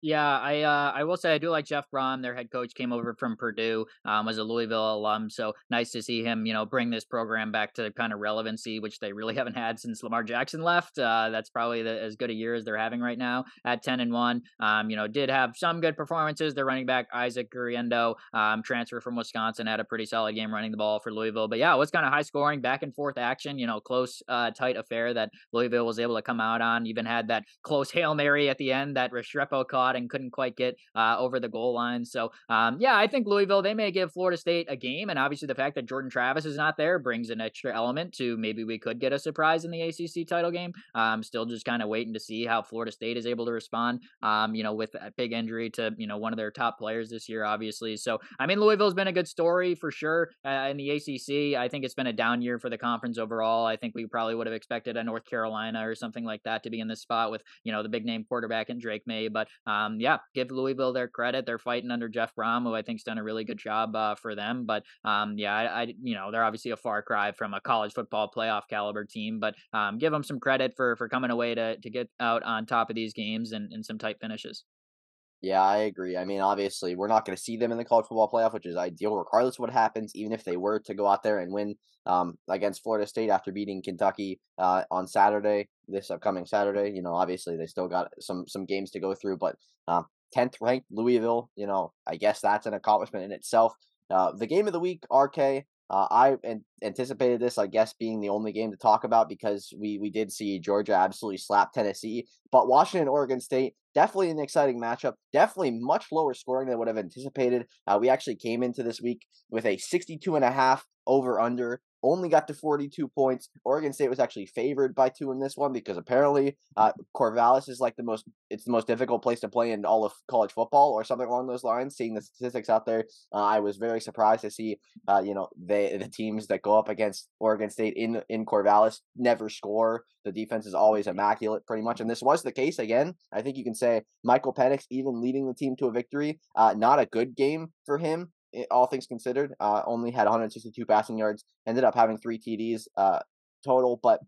Yeah, I uh, I will say I do like Jeff Brohm. Their head coach came over from Purdue, um, was a Louisville alum, so nice to see him, you know, bring this program back to kind of relevancy, which they really (laughs) haven't had since Lamar Jackson left. Uh, that's probably the, as good a year as they're having right now at ten and one. Um, you know, did have some good performances. Their running back Isaac Guerendo, um, transfer from Wisconsin, had a pretty solid game running the ball for Louisville. But yeah, it was kind of high scoring, back and forth action. You know, close, uh, tight affair that Louisville was able to come out on. Even had that close hail mary at the end that Restrepo caught and couldn't quite get uh, over the goal line. So, um, yeah, I think Louisville, they may give Florida State a game. And obviously, the fact that Jordan Travis is not there brings an extra element to maybe we could get a surprise in the ACC title game. Um, still just kind of waiting to see how Florida State is able to respond, um, you know, with a big injury to, you know, one of their top players this year, obviously. So, I mean, Louisville's been a good story for sure uh, in the ACC. I think it's been a down year for the conference overall. I think we probably would have expected a North Carolina or something like that to be in this spot with, you know, the big name quarterback and Drake Maye. But um, yeah, give Louisville their credit. They're fighting under Jeff Brohm, who I think's done a really good job uh, for them. But um, yeah, I, I, you know they're obviously a far cry from a college football playoff caliber team. But um, give them some credit for for coming away to to get out on top of these games and, and some tight finishes. Yeah, I agree. I mean, obviously, we're not going to see them in the college football playoff, which is ideal, regardless of what happens. Even if they were to go out there and win um, against Florida State after beating Kentucky uh, on Saturday, this upcoming Saturday, you know, obviously they still got some some games to go through. But uh, 10th ranked Louisville, you know, I guess that's an accomplishment in itself. Uh, the game of the week, RK. Uh, I an- anticipated this, I guess, being the only game to talk about because we we did see Georgia absolutely slap Tennessee, but Washington, Oregon State, definitely an exciting matchup. Definitely much lower scoring than I would have anticipated. Uh, we actually came into this week with a 62 and a half over under only got to 42 points. Oregon State was actually favored by two in this one because apparently uh, Corvallis is like the most it's the most difficult place to play in all of college football or something along those lines. Seeing the statistics out there, uh, I was very surprised to see uh, you know they the teams that go up against Oregon State in in Corvallis never score. The defense is always immaculate, pretty much, and this was the case again. I think you can say Michael Penix even leading the team to a victory. Uh, not a good game for him all things considered. Uh, only had 162 passing yards. Ended up having three TDs uh, total, but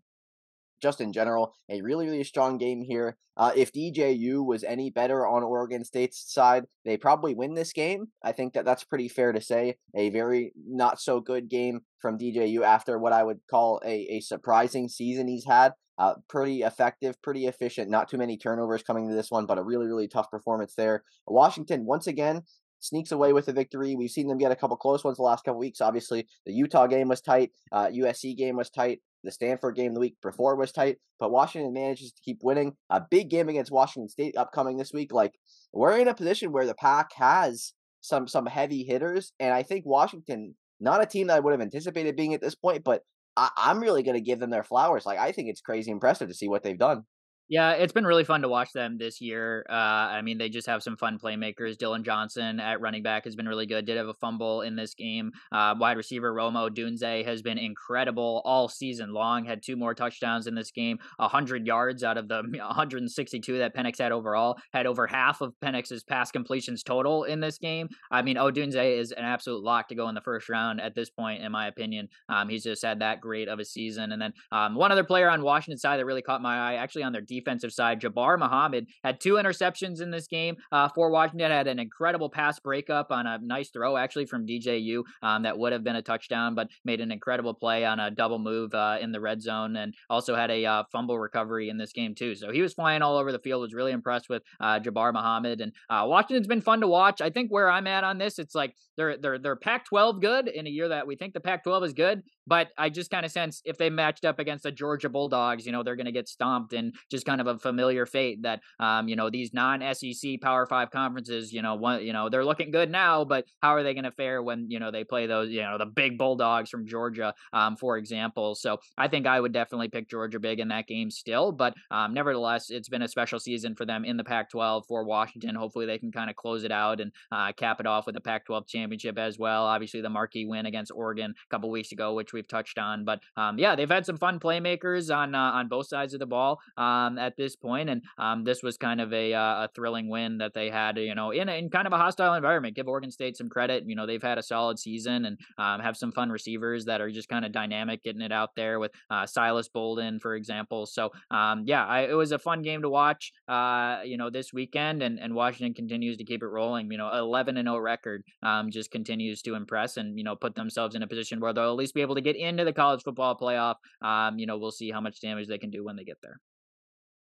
just in general, a really, really strong game here. Uh, if DJU was any better on Oregon State's side, they probably win this game. I think that that's pretty fair to say. A very not so good game from DJU after what I would call a, a surprising season he's had. Uh, pretty effective, pretty efficient. Not too many turnovers coming to this one, but a really, really tough performance there. Washington, once again, sneaks away with a victory. We've seen them get a couple close ones the last couple weeks. Obviously, the Utah game was tight. Uh, USC game was tight. The Stanford game the week before was tight, but Washington manages to keep winning. A big game against Washington State upcoming this week. Like we're in a position where the pack has some some heavy hitters, and I think Washington, not a team that I would have anticipated being at this point, but I, I'm really going to give them their flowers. Like I think it's crazy impressive to see what they've done. Yeah, it's been really fun to watch them this year. Uh, I mean, they just have some fun playmakers. Dillon Johnson at running back has been really good. Did have a fumble in this game. Uh, wide receiver Rome Odunze has been incredible all season long. Had two more touchdowns in this game. 100 yards out of the (laughs) 162 that Penix had overall. Had over half of Penix's pass completions total in this game. I mean, Odunze is an absolute lock to go in the first round at this point, in my opinion. Um, he's just had that great of a season. And then um, one other player on Washington side that really caught my eye, actually on their defensive side. Jabbar Muhammad had two interceptions in this game uh, for Washington. Had an incredible pass breakup on a nice throw actually from DJU um, that would have been a touchdown, but made an incredible play on a double move uh, in the red zone, and also had a uh, fumble recovery in this game too. So he was flying all over the field. Was really impressed with uh, Jabbar Muhammad, and uh, Washington's been fun to watch. I think where I'm at on this, it's like they're they're they're Pac-12 good in a year that we think the Pac-12 is good, but I just kind of sense if they matched up against the Georgia Bulldogs, you know, they're going to get stomped and just kind of a familiar fate that, um, you know, these non-SEC Power Five conferences, you know, one, you know, they're looking good now, but how are they going to fare when you know they play those, you know, the big Bulldogs from Georgia, um, for example? So I think I would definitely pick Georgia big in that game still, but um, nevertheless, it's been a special season for them in the Pac-12 for Washington. Hopefully, they can kind of close it out and uh, cap it off with a Pac-12 championship as well. Obviously, the marquee win against Oregon a couple weeks ago, which we've touched on. But um, yeah, they've had some fun playmakers on uh, on both sides of the ball um, at this point, and um, this was kind of a uh, a thrilling win that they had, you know, in a, in kind of a hostile environment. Give Oregon State some credit. You know, they've had a solid season and um, have some fun receivers that are just kind of dynamic, getting it out there with uh, Silas Bolden, for example. So um, yeah, I, it was a fun game to watch. Uh, you know, this weekend, and and Washington continues to keep it rolling. You know, 11 and 0 record um, just continues to impress, and you know, put themselves in a position where they'll at least be able to get into the college football playoff. Um, you know, we'll see how much damage they can do when they get there.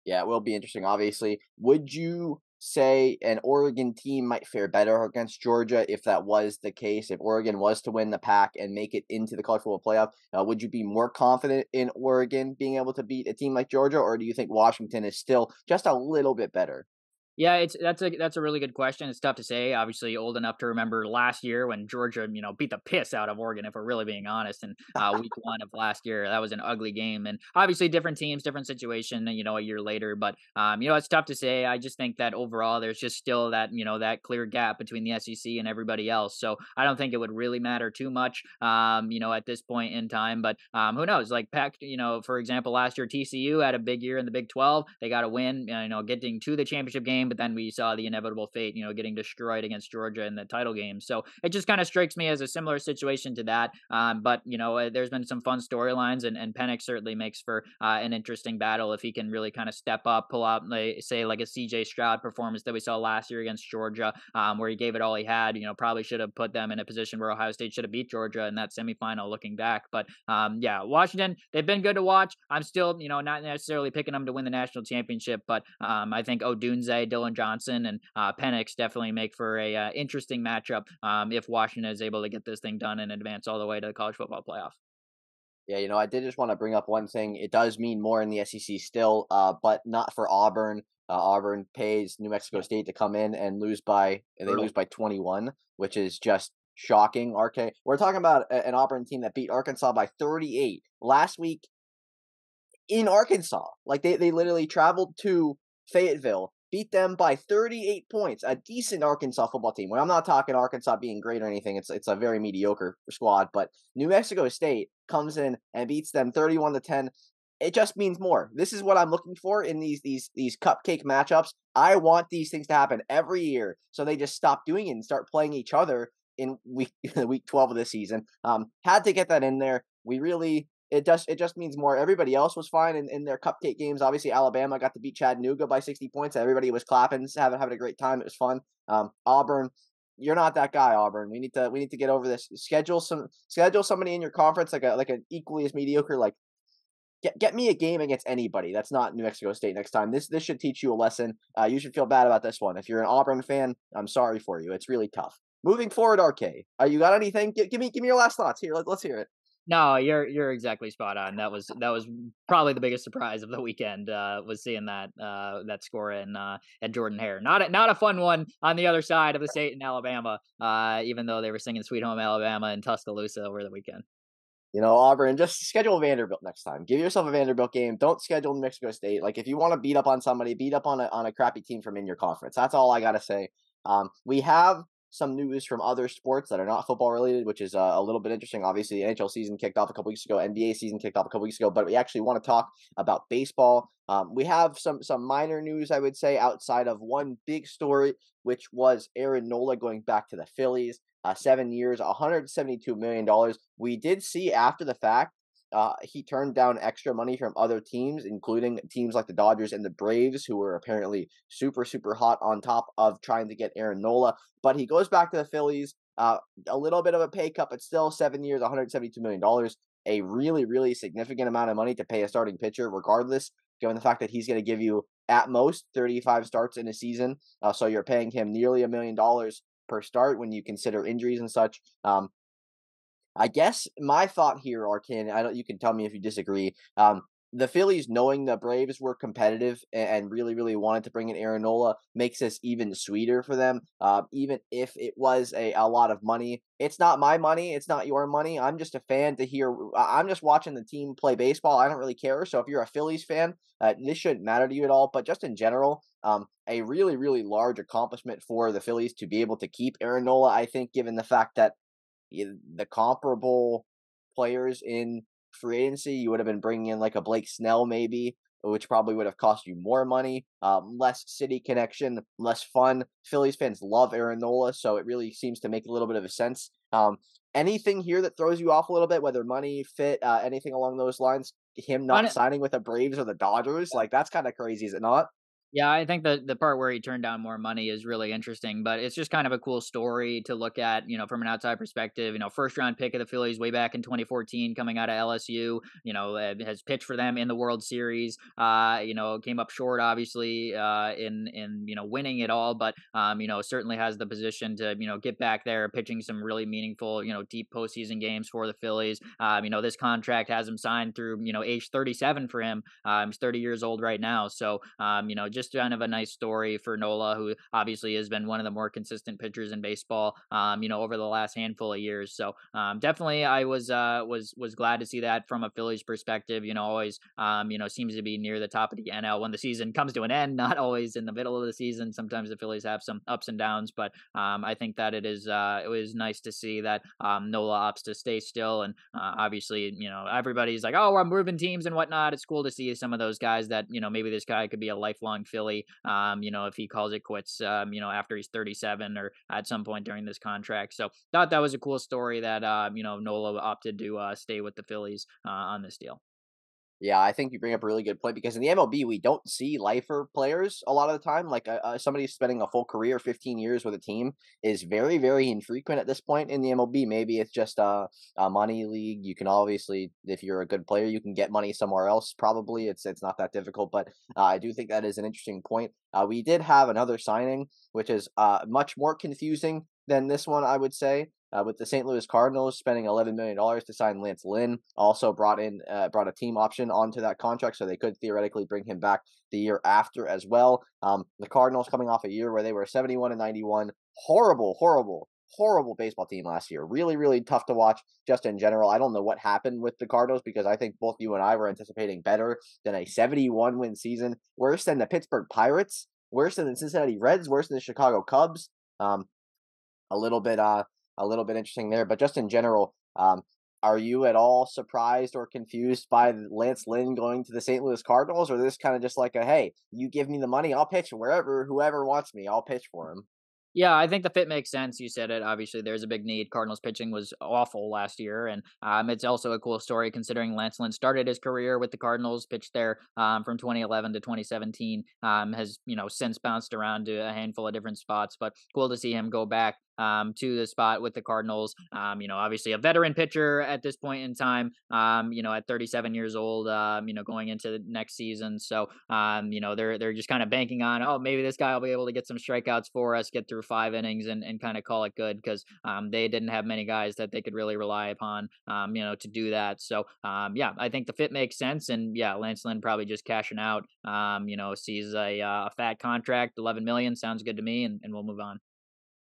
Yeah, it will be interesting, obviously. Would you say an Oregon team might fare better against Georgia if that was the case? If Oregon was to win the Pac and make it into the college football playoff, uh, would you be more confident in Oregon being able to beat a team like Georgia, or do you think Washington is still just a little bit better? Yeah, it's that's a that's a really good question. It's tough to say. Obviously, old enough to remember last year when Georgia, you know, beat the piss out of Oregon. If we're really being honest, and uh, week (laughs) one of last year, that was an ugly game. And obviously, different teams, different situation. You know, a year later, but um, you know, it's tough to say. I just think that overall, there's just still that you know that clear gap between the SEC and everybody else. So I don't think it would really matter too much. Um, you know, at this point in time, but um, who knows? Like Pac, you know, for example, last year TCU had a big year in the Big Twelve. They got a win. You know, getting to the championship game, but then we saw the inevitable fate, you know, getting destroyed against Georgia in the title game. So it just kind of strikes me as a similar situation to that. Um, but you know, uh, there's been some fun storylines, and and certainly makes for uh, an interesting battle if he can really kind of step up, pull out, say, like a C.J. Stroud performance that we saw last year against Georgia, um, where he gave it all he had. You know, probably should have put them in a position where Ohio State should have beat Georgia in that semifinal. Looking back, but um, yeah, Washington they've been good to watch. I'm still, you know, not necessarily picking them to win the national championship, but um, I think Odunze, Dillon Johnson, and uh, Penix definitely make for a uh, interesting matchup um, if Washington is able to get this thing done and advance all the way to the college football playoff. Yeah, you know, I did just want to bring up one thing. It does mean more in the SEC still, uh, but not for Auburn. Uh, Auburn pays New Mexico State to come in and lose by and they lose by 21, which is just shocking. RK, we're talking about an Auburn team that beat Arkansas by 38 last week in Arkansas. Like they, they literally traveled to Fayetteville, beat them by 38 points. A decent Arkansas football team. When I'm not talking Arkansas being great or anything, it's it's a very mediocre squad. But New Mexico State comes in and beats them 31 to 10. It just means more. This is what I'm looking for in these these these cupcake matchups. I want these things to happen every year, so they just stop doing it and start playing each other in week (laughs) week 12 of the season. Um, had to get that in there. We really it just it just means more. Everybody else was fine in, in their cupcake games. Obviously, Alabama got to beat Chattanooga by 60 points. Everybody was clapping, having having a great time. It was fun. Um, Auburn, you're not that guy, Auburn. We need to we need to get over this. Schedule some schedule somebody in your conference like a like an equally as mediocre. Like get get me a game against anybody. That's not New Mexico State next time. This this should teach you a lesson. Uh, you should feel bad about this one. If you're an Auburn fan, I'm sorry for you. It's really tough. Moving forward, RK, uh, you got anything? G- give me give me your last thoughts here. Let, let's hear it. No, you're you're exactly spot on. That was that was probably the biggest surprise of the weekend. Uh, was seeing that uh, that score in uh, at Jordan Hare. Not a, not a fun one on the other side of the state in Alabama. Uh, even though they were singing "Sweet Home Alabama" in Tuscaloosa over the weekend. You know, Auburn, just schedule Vanderbilt next time. Give yourself a Vanderbilt game. Don't schedule New Mexico State. Like if you want to beat up on somebody, beat up on a on a crappy team from in your conference. That's all I gotta say. Um, we have some news from other sports that are not football related, which is uh, a little bit interesting. Obviously, the NHL season kicked off a couple weeks ago, NBA season kicked off a couple weeks ago, but we actually want to talk about baseball. Um, we have some some minor news, I would say, outside of one big story, which was Aaron Nola going back to the Phillies. Uh, seven years, 172 million dollars. We did see after the fact uh, he turned down extra money from other teams, including teams like the Dodgers and the Braves, who were apparently super, super hot on top of trying to get Aaron Nola. But he goes back to the Phillies, uh, a little bit of a pay cut, but still seven years, $172 million. A really, really significant amount of money to pay a starting pitcher, regardless, given the fact that he's going to give you at most 35 starts in a season. Uh, so you're paying him nearly a million dollars per start when you consider injuries and such. Um, I guess my thought here, Arkin, I don't. You can tell me if you disagree. Um, the Phillies, knowing the Braves were competitive and really, really wanted to bring in Aaron Nola, makes this even sweeter for them. Uh, even if it was a, a lot of money, it's not my money. It's not your money. I'm just a fan to hear. I'm just watching the team play baseball. I don't really care. So if you're a Phillies fan, uh, this shouldn't matter to you at all. But just in general, um, a really, really large accomplishment for the Phillies to be able to keep Aaron Nola. I think, given the fact that the comparable players in free agency. You would have been bringing in like a Blake Snell, maybe, which probably would have cost you more money, um, less city connection, less fun. Phillies fans love Aaron Nola, so it really seems to make a little bit of a sense. Um, anything here that throws you off a little bit, whether money, fit, uh, anything along those lines? Him not signing with the Braves or the Dodgers, like that's kind of crazy, is it not? Yeah, I think the the part where he turned down more money is really interesting, but it's just kind of a cool story to look at, you know, from an outside perspective. You know, first round pick of the Phillies way back in 2014, coming out of LSU. You know, has pitched for them in the World Series. Uh, you know, came up short, obviously, uh, in in you know winning it all, but um, you know, certainly has the position to you know get back there, pitching some really meaningful, you know, deep postseason games for the Phillies. Um, you know, this contract has him signed through you know age 37 for him. Um, he's 30 years old right now, so um, you know, just just kind of a nice story for Nola, who obviously has been one of the more consistent pitchers in baseball, um, you know, over the last handful of years. So um, definitely, I was uh, was was glad to see that from a Phillies perspective. You know, always um, you know seems to be near the top of the NL when the season comes to an end. (laughs) Not always in the middle of the season. Sometimes the Phillies have some ups and downs, but um, I think that it is uh, it was nice to see that um, Nola opts to stay still, and uh, obviously, you know, everybody's like, oh, I'm moving teams and whatnot. It's cool to see some of those guys that you know maybe this guy could be a lifelong Philly. Um, you know, if he calls it quits, um, you know, after he's 37 or at some point during this contract. So thought that was a cool story that uh, you know Nola opted to uh, stay with the Phillies uh, on this deal. Yeah, I think you bring up a really good point because in the MLB we don't see lifer players a lot of the time. Like uh, uh, somebody spending a full career, fifteen years with a team, is very, very infrequent at this point in the MLB. Maybe it's just a, a money league. You can obviously, if you're a good player, you can get money somewhere else. Probably it's it's not that difficult, but uh, I do think that is an interesting point. Uh, we did have another signing, which is uh, much more confusing than this one, I would say uh, with the St. Louis Cardinals spending $11 million to sign Lance Lynn. Also brought in uh, brought a team option onto that contract, so they could theoretically bring him back the year after as well. Um, the Cardinals coming off a year where they were 71 and 91, horrible, horrible, horrible baseball team last year. Really, really tough to watch just in general. I don't know what happened with the Cardinals because I think both you and I were anticipating better than a 71 win season, worse than the Pittsburgh Pirates, worse than the Cincinnati Reds, worse than the Chicago Cubs. Um, a little bit, uh, a little bit interesting there, but just in general, um, are you at all surprised or confused by Lance Lynn going to the St. Louis Cardinals, or this kind of just like a hey, you give me the money, I'll pitch wherever, whoever wants me, I'll pitch for him. Yeah, I think the fit makes sense. You said it. Obviously, there's a big need. Cardinals pitching was awful last year, and um, it's also a cool story considering Lance Lynn started his career with the Cardinals, pitched there um, from 2011 to 2017. Um, has you know since bounced around to a handful of different spots, but cool to see him go back um, to the spot with the Cardinals. Um, you know, obviously a veteran pitcher at this point in time. Um, you know, at 37 years old. Um, you know, going into the next season. So, um, you know, they're they're just kind of banking on, oh, maybe this guy will be able to get some strikeouts for us, get through five innings, and and kind of call it good because um, they didn't have many guys that they could really rely upon. Um, you know, to do that. So, um, yeah, I think the fit makes sense, and yeah, Lance Lynn probably just cashing out. Um, you know, sees a, uh, a fat contract, 11 million, sounds good to me, and, and we'll move on.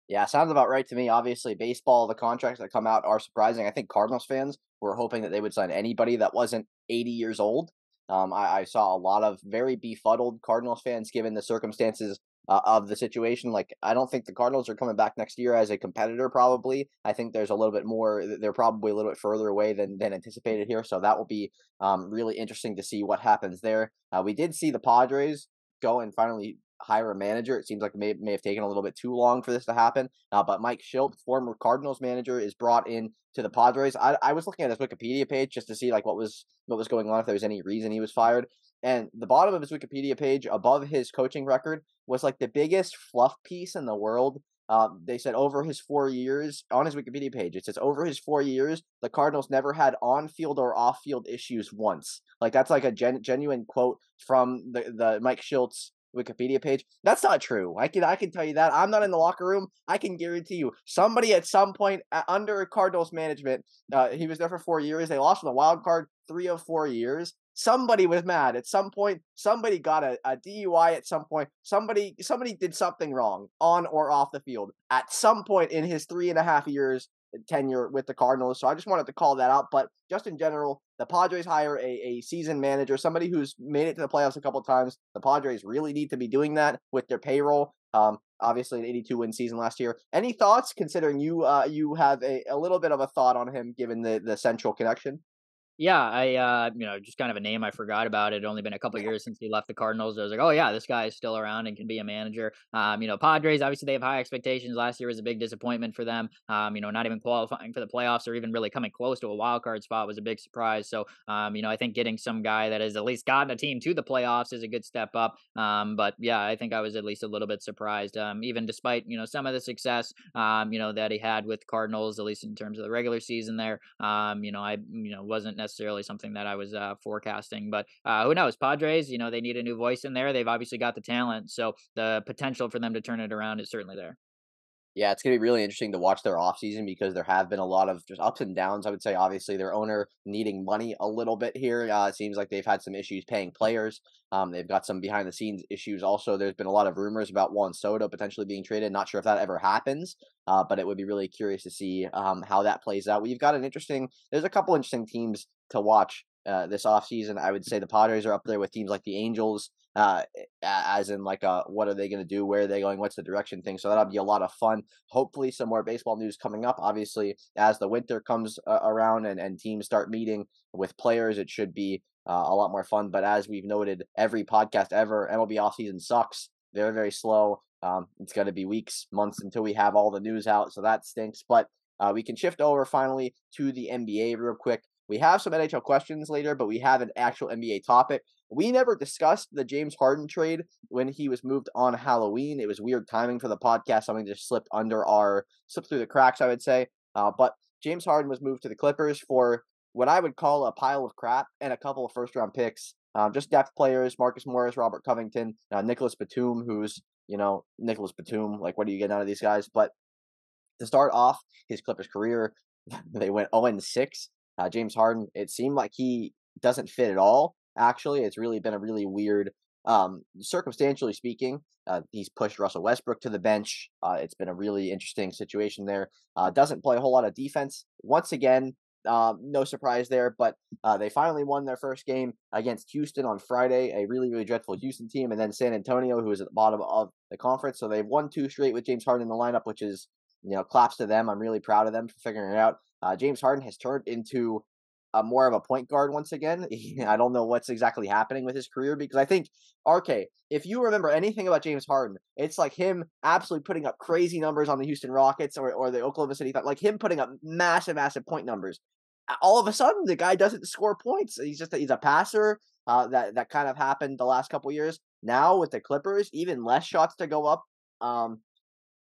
Yeah, sounds about right to me. Obviously, baseball, the contracts that come out are surprising. I think Cardinals fans were hoping that they would sign anybody that wasn't 80 years old. Um, I, I saw a lot of very befuddled Cardinals fans given the circumstances uh, of the situation. Like, I don't think the Cardinals are coming back next year as a competitor. Probably, I think there's a little bit more. They're probably a little bit further away than than anticipated here. So that will be um, really interesting to see what happens there. Uh, we did see the Padres go and finally hire a manager. It seems like it may, may have taken a little bit too long for this to happen. Uh, but Mike Shildt, former Cardinals manager, is brought in to the Padres. I, I was looking at his Wikipedia page just to see like what was what was going on if there was any reason he was fired. And the bottom of his Wikipedia page, above his coaching record, was like the biggest fluff piece in the world. Um, they said over his four years on his Wikipedia page, it says over his four years, the Cardinals never had on-field or off-field issues once. Like that's like a gen- genuine quote from the the Mike Shildt's Wikipedia page. That's not true. I can I can tell you that. I'm not in the locker room. I can guarantee you, somebody at some point uh, under Cardinals management, uh, he was there for four years. They lost in the wild card three of four years. Somebody was mad at some point. Somebody got a, a DUI at some point. Somebody somebody did something wrong on or off the field at some point in his three and a half years tenure with the Cardinals. So I just wanted to call that out. But just in general, the Padres hire a, a seasoned manager, somebody who's made it to the playoffs a couple times. The Padres really need to be doing that with their payroll. Um, obviously an 82 win season last year. Any thoughts considering you uh, you have a, a little bit of a thought on him given the the central connection? Yeah, I uh, you know, just kind of a name I forgot about. It had only been a couple years since he left the Cardinals. I was like, oh yeah, this guy is still around and can be a manager. Um, you know, Padres obviously they have high expectations. Last year was a big disappointment for them. Um, you know, not even qualifying for the playoffs or even really coming close to a wild card spot was a big surprise. So, um, you know, I think getting some guy that has at least gotten a team to the playoffs is a good step up. Um, but yeah, I think I was at least a little bit surprised. Um, even despite you know some of the success, um, you know that he had with Cardinals, at least in terms of the regular season there. Um, you know, I you know wasn't necessarily something that I was uh, forecasting. But uh, who knows? Padres, you know, they need a new voice in there. They've obviously got the talent, so the potential for them to turn it around is certainly there. Yeah, it's going to be really interesting to watch their offseason because there have been a lot of just ups and downs. I would say, obviously, their owner needing money a little bit here. Uh, it seems like they've had some issues paying players. Um, they've got some behind the scenes issues. Also, there's been a lot of rumors about Juan Soto potentially being traded. Not sure if that ever happens, uh, but it would be really curious to see um, how that plays out. We've got an interesting, there's a couple interesting teams to watch uh, this offseason. I would say the Padres are up there with teams like the Angels, uh, as in like uh, what are they going to do? Where are they going? What's the direction thing? So that'll be a lot of fun. Hopefully, some more baseball news coming up. Obviously, as the winter comes uh, around and, and teams start meeting with players, it should be uh, a lot more fun. But as we've noted, every podcast ever, MLB offseason sucks. Very, very slow. Um, it's going to be weeks, months until we have all the news out. So that stinks. But uh, we can shift over finally to the NBA real quick. We have some NHL questions later, but we have an actual NBA topic. We never discussed the James Harden trade when he was moved on Halloween. It was weird timing for the podcast. Something just slipped under our, slipped through the cracks, I would say. Uh, but James Harden was moved to the Clippers for what I would call a pile of crap and a couple of first round picks. Um, just depth players, Marcus Morris, Robert Covington, uh, Nicolas Batum, who's, you know, Nicolas Batum. Like, what are you getting out of these guys? But to start off his Clippers career, (laughs) they went 0 6 uh, James Harden, it seemed like he doesn't fit at all. Actually, it's really been a really weird um, circumstantially speaking, uh, he's pushed Russell Westbrook to the bench. Uh, it's been a really interesting situation there. Uh, doesn't play a whole lot of defense. Once again, um, no surprise there, but uh, they finally won their first game against Houston on Friday, a really, really dreadful Houston team, and then San Antonio, who is at the bottom of the conference. So they've won two straight with James Harden in the lineup, which is, you know, claps to them. I'm really proud of them for figuring it out. Uh, James Harden has turned into a more of a point guard once again. (laughs) I don't know what's exactly happening with his career because I think, RK, if you remember anything about James Harden, it's like him absolutely putting up crazy numbers on the Houston Rockets or, or the Oklahoma City, like him putting up massive, massive point numbers. All of a sudden, the guy doesn't score points. He's just he's a passer. Uh, that that kind of happened the last couple years. Now with the Clippers, even less shots to go up. Um,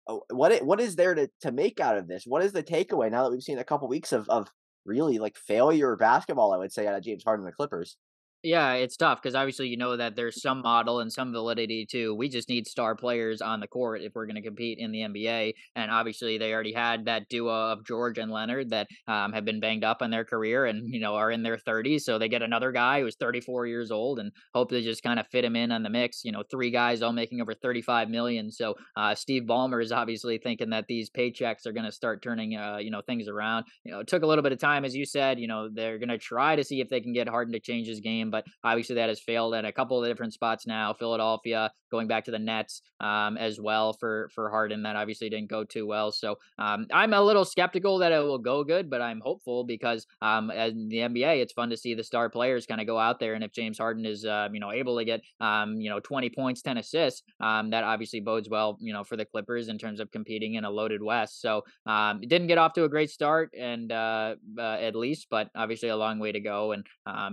Uh, what what is there to, to make out of this? What is the takeaway now that we've seen a couple weeks of, of really like failure basketball, I would say, out of James Harden and the Clippers. Yeah, it's tough because obviously you know that there's some model and some validity too. We just need star players on the court if we're going to compete in the NBA. And obviously they already had that duo of George and Leonard that um, have been banged up in their career and you know are in their 30s. So they get another guy who's 34 years old and hope to just kind of fit him in on the mix. You know, three guys all making over 35 million. So uh, Steve Ballmer is obviously thinking that these paychecks are going to start turning uh, you know things around. You know, it took a little bit of time, as you said. You know, they're going to try to see if they can get Harden to change his game but obviously that has failed at a couple of different spots now. Philadelphia, going back to the Nets um, as well for for Harden, that obviously didn't go too well. So um, I'm a little skeptical that it will go good, but I'm hopeful because um, in the NBA, it's fun to see the star players kind of go out there, and if James Harden is uh, you know able to get um, you know 20 points, 10 assists, um, that obviously bodes well you know for the Clippers in terms of competing in a loaded West. So um, it didn't get off to a great start, and uh, uh, at least, but obviously a long way to go. And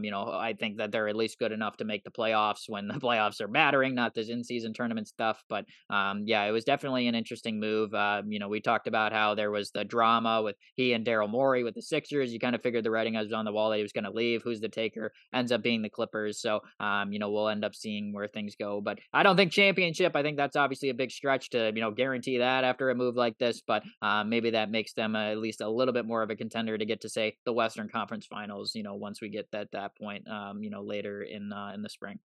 you know I think that they're at least good enough to make the playoffs when the (laughs) playoffs are mattering, not this in-season tournament stuff. But um, yeah, it was definitely an interesting move. Uh, you know, we talked about how there was the drama with he and Daryl Morey with the Sixers. You kind of figured the writing was on the wall that he was going to leave. Who's the taker? Ends up being the Clippers. So um, you know, we'll end up seeing where things go. But I don't think championship. I think that's obviously a big stretch to you know guarantee that after a move like this. But um, maybe that makes them uh, at least a little bit more of a contender to get to say the Western Conference Finals. You know, once we get that that point, um, you know, later in uh, in the spring.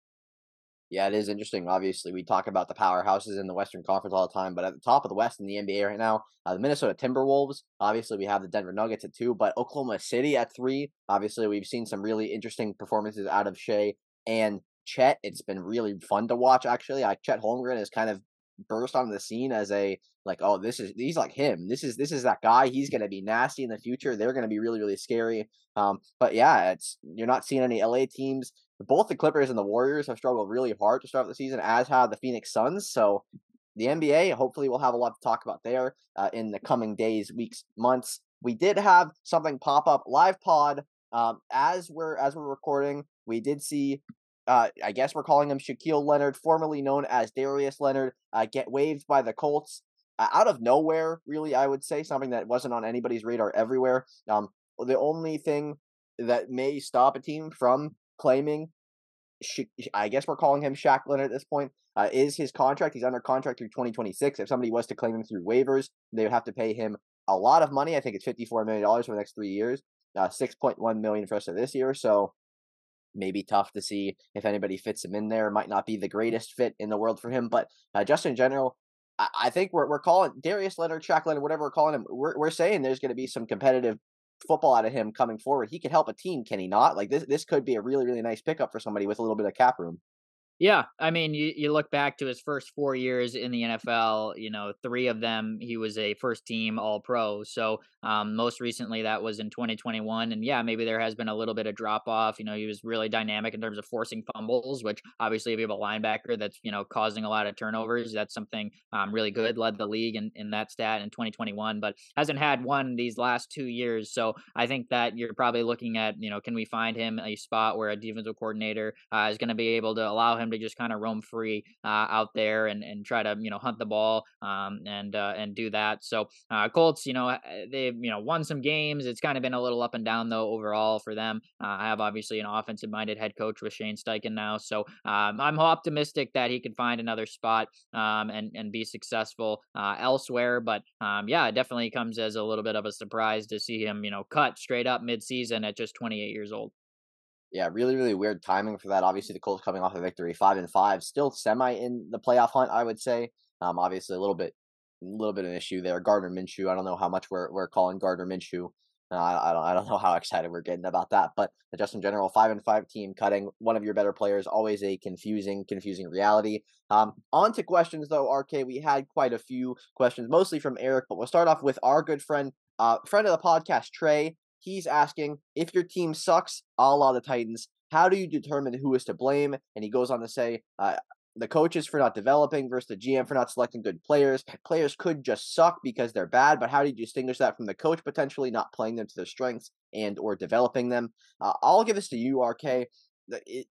Yeah, it is interesting. Obviously, we talk about the powerhouses in the Western Conference all the time, but at the top of the West in the NBA right now, uh, the Minnesota Timberwolves. Obviously, we have the Denver Nuggets at two, but Oklahoma City at three. Obviously, we've seen some really interesting performances out of Shai and Chet. It's been really fun to watch. Actually, I, Chet Holmgren has kind of burst onto the scene as a like, oh, this is he's like him. This is this is that guy. He's going to be nasty in the future. They're going to be really really scary. Um, but yeah, it's you're not seeing any LA teams both the Clippers and the Warriors have struggled really hard to start the season, as have the Phoenix Suns. So the NBA, hopefully, we'll have a lot to talk about there uh, in the coming days, weeks, months. We did have something pop up live pod um, as we're as we're recording. We did see. Uh, I guess we're calling him Shaquille Leonard, formerly known as Darius Leonard, uh, get waived by the Colts uh, out of nowhere. Really, I would say something that wasn't on anybody's radar everywhere. Um, the only thing that may stop a team from claiming, I guess we're calling him Shaq Leonard at this point, uh, is his contract. He's under contract through 2026. If somebody was to claim him through waivers, they would have to pay him a lot of money. I think it's $54 million for the next three years, uh, 6.1 million for the rest of this year. So maybe tough to see if anybody fits him in there. Might not be the greatest fit in the world for him, but uh, just in general, I, I think we're we're calling Darius Leonard, Shaq Leonard, whatever we're calling him. We're we're saying there's going to be some competitive football out of him coming forward. He could help a team, can he not? Like this, this could be a really, really nice pickup for somebody with a little bit of cap room. Yeah, I mean, you, you look back to his first four years in the NFL. You know, three of them he was a first team All Pro. So um, most recently that was in 2021, and yeah, maybe there has been a little bit of drop off. You know, he was really dynamic in terms of forcing fumbles, which obviously if you have a linebacker that's you know causing a lot of turnovers, that's something um, really good. Led the league in, in that stat in 2021, but hasn't had one these last two years. So I think that you're probably looking at you know, can we find him a spot where a defensive coordinator uh, is going to be able to allow him to just kind of roam free uh, out there and, and try to you know hunt the ball um, and uh, and do that. So uh, Colts, you know, they've you know won some games. It's kind of been a little up and down though overall for them. I have obviously an offensive minded head coach with Shane Steichen now, so um, I'm optimistic that he can find another spot um, and and be successful elsewhere. But um, yeah, it definitely comes as a little bit of a surprise to see him you know cut straight up mid season at just 28 years old. Yeah, really, really weird timing for that. Obviously, the Colts coming off a victory, five and five, still semi in the playoff hunt. I would say. Um, obviously, a little bit, a little bit of an issue there. Gardner Minshew. I don't know how much we're we're calling Gardner Minshew. Uh, I, I don't I don't (laughs) know how excited we're getting about that, but just in general, five and five team cutting one of your better players always a confusing, confusing reality. Um, on to questions though, RK. We had quite a few questions, mostly from Eric, but we'll start off with our good friend, uh, friend of the podcast, Trey. He's asking if your team sucks, a la the Titans. How do you determine who is to blame? And he goes on to say, uh, the coaches for not developing versus the GM for not selecting good players. Players could just suck because they're bad, but how do you distinguish that from the coach potentially not playing them to their strengths and or developing them? Uh, I'll give this to you, RK.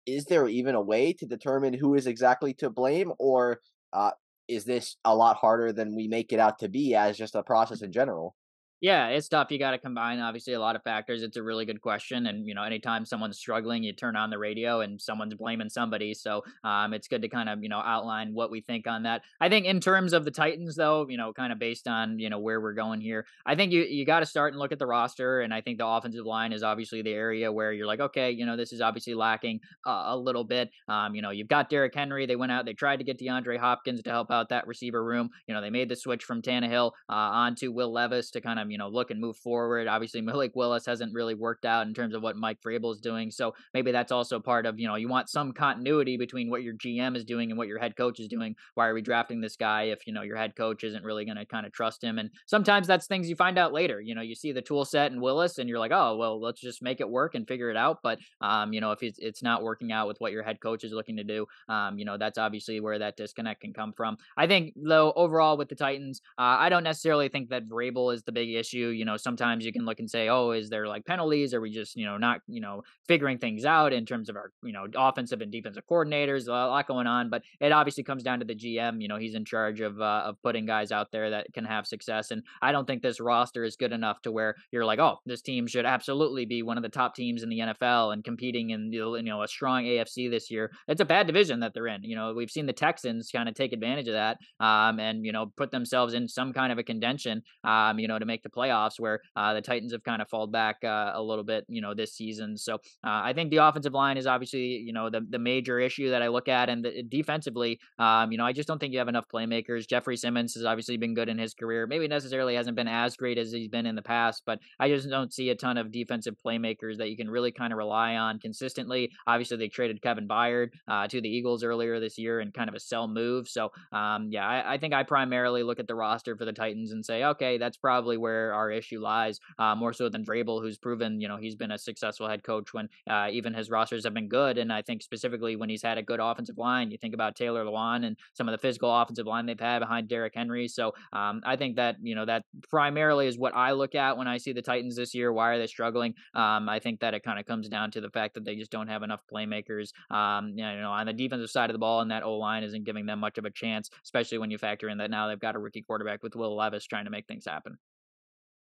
Is there even a way to determine who is exactly to blame, or uh, is this a lot harder than we make it out to be as just a process in general? Yeah, it's tough. You got to combine obviously a lot of factors. It's a really good question, and you know, anytime someone's struggling, you turn on the radio and someone's blaming somebody. So um, it's good to kind of you know outline what we think on that. I think in terms of the Titans, though, you know, kind of based on you know where we're going here, I think you you got to start and look at the roster, and I think the offensive line is obviously the area where you're like, okay, you know, this is obviously lacking uh, a little bit. Um, you know, you've got Derrick Henry. They went out, they tried to get DeAndre Hopkins to help out that receiver room. You know, they made the switch from Tannehill uh, onto Will Levis to kind of you know look and move forward. Obviously, (laughs) Malik Willis hasn't really worked out in terms of what Mike Vrabel is doing, so maybe that's also part of you know you want some continuity between what your GM is doing and what your head coach is doing. Why are we drafting this guy if you know your head coach isn't really going to kind of trust him? And sometimes that's things you find out later. You know, you see the tool set in Willis, and you're like, oh well, let's just make it work and figure it out. But um, you know, if it's it's not working out with what your head coach is looking to do, um, you know, that's obviously where that disconnect can come from. I think though overall with the Titans, uh, I don't necessarily think that Vrabel is the big issue. You know, sometimes you can look and say, oh, is there like penalties? Are we just, you know, not, you know, figuring things out in terms of our, you know, offensive and defensive coordinators? A lot going on, but it obviously comes down to the GM. You know, he's in charge of uh, of putting guys out there that can have success. And I don't think this roster is good enough to where you're like, oh, this team should absolutely be one of the top teams in the NFL and competing in you know a strong AFC this year. It's a bad division that they're in. You know, we've seen the Texans kind of take advantage of that um, and you know put themselves in some kind of a contention, um, you know, to make the playoffs where uh, the Titans have kind of falled back uh, a little bit, you know, this season. So uh, I think the offensive line is obviously, you know, the the major issue that I look at, and the, defensively, um, you know, I just don't think you have enough playmakers. Jeffery Simmons has obviously been good in his career. Maybe necessarily hasn't been as great as he's been in the past, but I just don't see a ton of defensive playmakers that you can really kind of rely on consistently. Obviously, they traded Kevin Byard uh, to the Eagles earlier this year in kind of a sell move. So, um, yeah, I, I, think I primarily look at the roster for the Titans and say, okay, that's probably where our issue lies. Uh, more so than Vrabel, who's proven, you know, he's been a successful head coach when uh, even his rosters have been good. And I think specifically when he's had a good offensive line, you think about Taylor Lewan and some of the physical offensive line they've had behind Derrick Henry. So um, I think that, you know, that primarily is what I look at when I see the Titans this year. Why are they struggling? Um, I think that it kind of comes down to the fact that they just don't have enough playmakers, um, you know, on the defensive side of the ball, and that O line isn't giving them much of a chance, especially when you factor in that now they've got a rookie quarterback with Will Levis trying to make things happen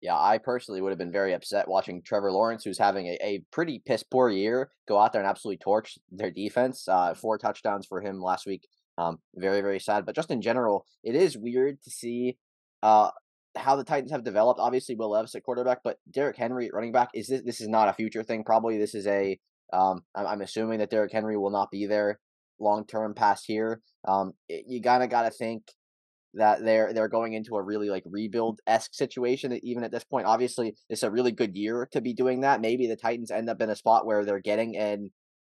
yeah, I personally would have been very upset watching Trevor Lawrence, who's having a, a pretty piss poor year, go out there and absolutely torch their defense. Uh, four touchdowns for him last week. Um, very, very sad. But just in general, it is weird to see uh, how the Titans have developed. Obviously, Will Levis at quarterback, but Derrick Henry at running back is this this is not a future thing. Probably this is a. Um, I'm, assuming that Derrick Henry will not be there long term past here. Um, you kind of got to think that they're they're going into a really like rebuild esque situation. Even at this point, obviously, it's a really good year to be doing that. Maybe the Titans end up in a spot where they're getting an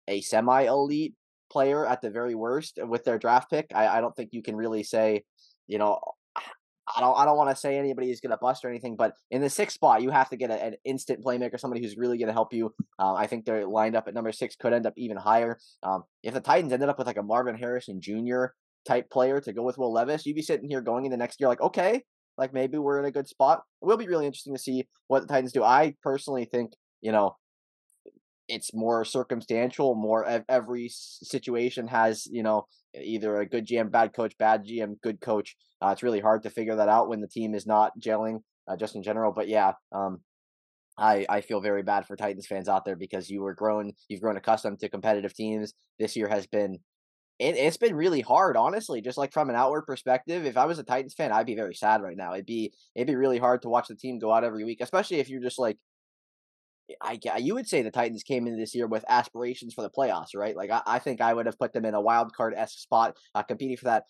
a semi elite player at the very worst with their draft pick. I, I don't think you can really say, you know, I don't I don't want to say anybody is going to bust or anything, but in the sixth spot, you have to get a, an instant playmaker, somebody who's really going to help you. Uh, I think they're lined up at number six, could end up even higher. Um, if the Titans ended up with like a Marvin Harrison Jr type player to go with Will Levis, you'd be sitting here going into next year like, okay, like maybe we're in a good spot. It will be really interesting to see what the Titans do. I personally think, you know, it's more circumstantial. More every situation has, you know, either a good GM, bad coach, bad GM, good coach. Uh, it's really hard to figure that out when the team is not gelling, uh, just in general. But yeah, um, I, I feel very bad for Titans fans out there because you were grown, you've grown accustomed to competitive teams. This year has been it, it's been really hard, honestly. Just like from an outward perspective, if I was a Titans fan, I'd be very sad right now. It'd be it'd be really hard to watch the team go out every week, especially if you're just like I, you would say the Titans came into this year with aspirations for the playoffs, right? Like I, I think I would have put them in a wild card esque spot, uh, competing for that.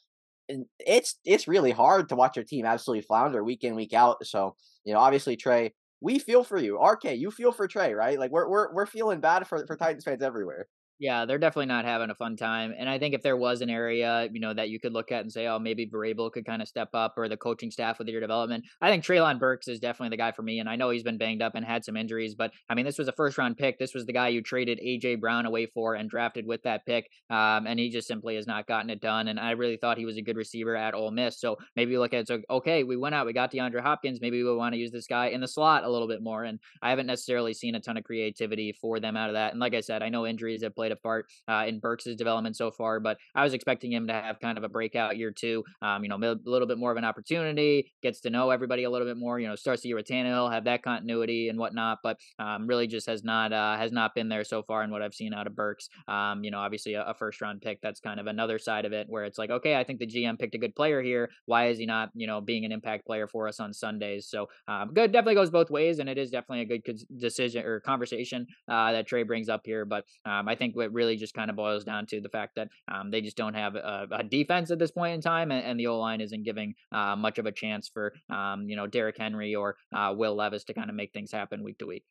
And it's it's really hard to watch your team absolutely flounder week in week out. So you know, obviously Trey, we feel for you. RK, you feel for Trey, right? Like we're we're we're feeling bad for for Titans fans everywhere. Yeah, they're definitely not having a fun time. And I think if there was an area, you know, that you could look at and say, oh, maybe Vrabel could kind of step up or the coaching staff with your development, I think Treylon Burks is definitely the guy for me. And I know he's been banged up and had some injuries, but I mean, this was a first round pick. This was the guy you traded AJ Brown away for and drafted with that pick. Um, and he just simply has not gotten it done. And I really thought he was a good receiver at Ole Miss. So maybe look at it, so, okay, we went out, we got DeAndre Hopkins. Maybe we want to use this guy in the slot a little bit more. And I haven't necessarily seen a ton of creativity for them out of that. And like I said, I know injuries have played part. Uh, in Burks' development so far, but I was expecting him to have kind of a breakout year too. Um, you know, a little bit more of an opportunity, gets to know everybody a little bit more. You know, starts the year with Tannehill, have that continuity and whatnot, but um, really just has not uh, has not been there so far in what I've seen out of Burks. Um, you know, obviously a, a first round pick. That's kind of another side of it where it's like, okay, I think the GM picked a good player here. Why is he not, you know, being an impact player for us on Sundays? So um, good, definitely goes both ways, and it is definitely a good decision or conversation uh, that Trey brings up here. But um, I think what really just kind of boils down to the fact that um, they just don't have a, a, defense at this point in time, and, and the O line isn't giving uh, much of a chance for um, you know Derrick Henry or uh, Will Levis to kind of make things happen week to week.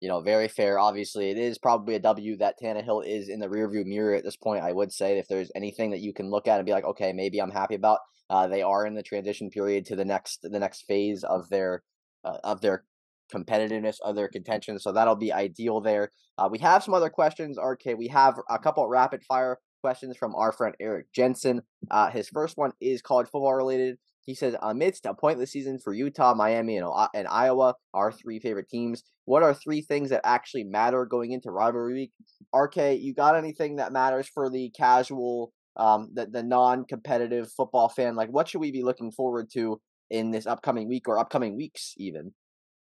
You know, very fair. Obviously, it is probably a W that Tannehill is in the rearview mirror at this point. I would say if there's anything that you can look at and be like, okay, maybe I'm happy about. Uh, they are in the transition period to the next the next phase of their uh, of their competitiveness of their contention. So that'll be ideal there. Uh, we have some other questions, RK. We have a couple rapid fire questions from our friend Eric Jensen. Uh, his first one is college football related. He says, amidst a pointless season for Utah, Miami, and, and Iowa, our three favorite teams, what are three things that actually matter going into rivalry week? RK, you got anything that matters for the casual, um, the, the non competitive football fan? Like, what should we be looking forward to in this upcoming week or upcoming weeks, even?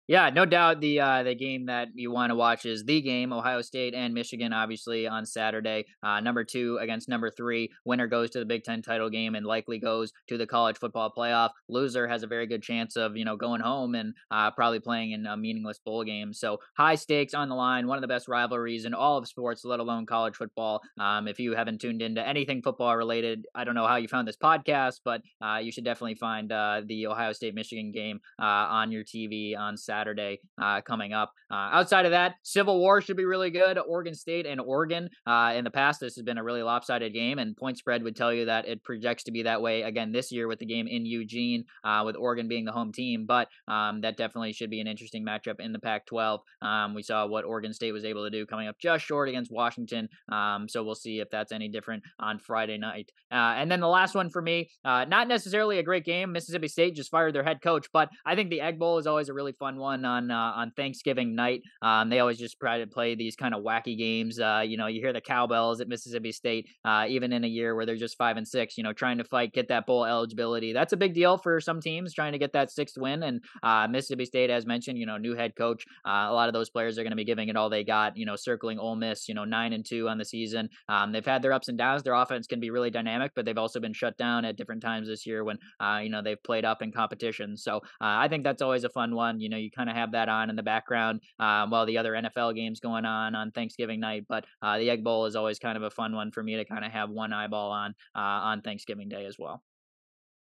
Yeah, no doubt the uh, the game that you want to watch is the game, Ohio State and Michigan, obviously on Saturday. Uh, number two against number three. Winner goes to the Big Ten title game and likely goes to the college football playoff. Loser has a very good chance of you know going home and uh, probably playing in a meaningless bowl game. So high stakes on the line. One of the best rivalries in all of sports, let alone college football. Um, if you haven't tuned into anything football related, I don't know how you found this podcast, but uh, you should definitely find uh, the Ohio State Michigan game uh, on your TV on Saturday. Saturday uh, coming up. Uh, outside of that, Civil War should be really good. Oregon State and Oregon. Uh, in the past, this has been a really lopsided game, and point spread would tell you that it projects to be that way again this year with the game in Eugene, uh, with Oregon being the home team. But um, that definitely should be an interesting matchup in the Pac-12. Um, we saw what Oregon State was able to do coming up just short against Washington. Um, so we'll see if that's any different on Friday night. Uh, and then the last one for me, not necessarily a great game. Mississippi State just fired their head coach, but I think the Egg Bowl is always a really fun one on uh, on Thanksgiving night. Um, they always just try to play these kind of wacky games. Uh, you know, you hear the cowbells at Mississippi State, uh, even in a year where they're just five and six. You know, trying to fight, get that bowl eligibility. That's a big deal for some teams trying to get that sixth win. And uh, Mississippi State, as mentioned, you know, new head coach. Uh, a lot of those players are going to be giving it all they got. You know, circling Ole Miss. You know, nine and two on the season. Um, they've had their ups and downs. Their offense can be really dynamic, but they've also been shut down at different times this year when uh, you know they've played up in competition. So I think that's always a fun one. You know, you kind of have that on in the background um, while the other NFL games going on on Thanksgiving night. But uh, the Egg Bowl is always kind of a fun one for me to kind of have one eyeball on uh, on Thanksgiving Day as well.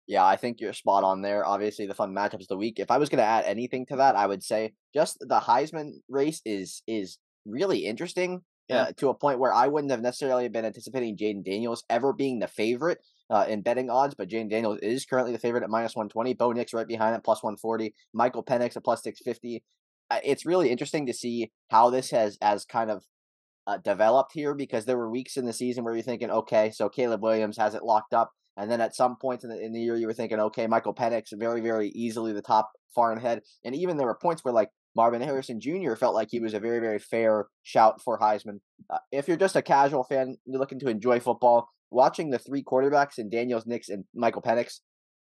Yeah, I think you're spot on there. Obviously, the fun matchups of the week. If I was going to add anything to that, I would say just the Heisman race is is really interesting. Yeah. Uh, to a point where I wouldn't have necessarily been anticipating Jayden Daniels ever being the favorite uh, in betting odds, but Jayden Daniels is currently the favorite at minus 120. Bo Nix right behind it, plus 140. Michael Penix at plus 650 it's really interesting to see how this has as kind of uh, developed here because there were weeks in the season where you're thinking, okay, so Caleb Williams has it locked up, and then at some points in the, in the year you were thinking, okay, Michael Penix very very easily the top far and ahead, and even there were points where like Marvin Harrison Jr. felt like he was a very very fair shout for Heisman. Uh, if you're just a casual fan, you're looking to enjoy football, watching the three quarterbacks and Daniels, Nix, and Michael Penix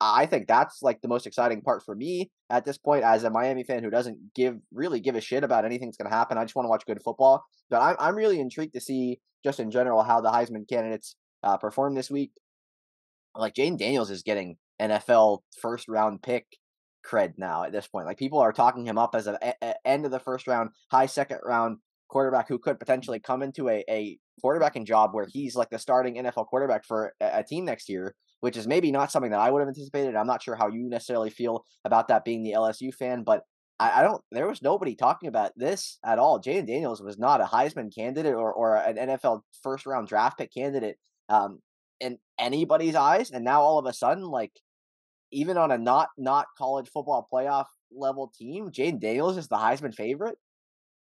I think that's like the most exciting part for me at this point as a Miami fan who doesn't give really give a shit about anything that's going to happen. I just want to watch good football. But I'm I'm really intrigued to see just in general how the Heisman candidates uh, perform this week. Like Jayden Daniels is getting NFL first round pick cred now at this point. Like people are talking him up as an end of the first round, high second round quarterback who could potentially come into a, a quarterbacking job where he's like the starting NFL quarterback for a, a team next year, which is maybe not something that I would have anticipated. I'm not sure how you necessarily feel about that being the LSU fan, but I, don't. There was nobody talking about this at all. Jayden Daniels was not a Heisman candidate or or an NFL first round draft pick candidate um, in anybody's eyes, and now all of a sudden, like even on a not not college football playoff level team, Jayden Daniels is the Heisman favorite.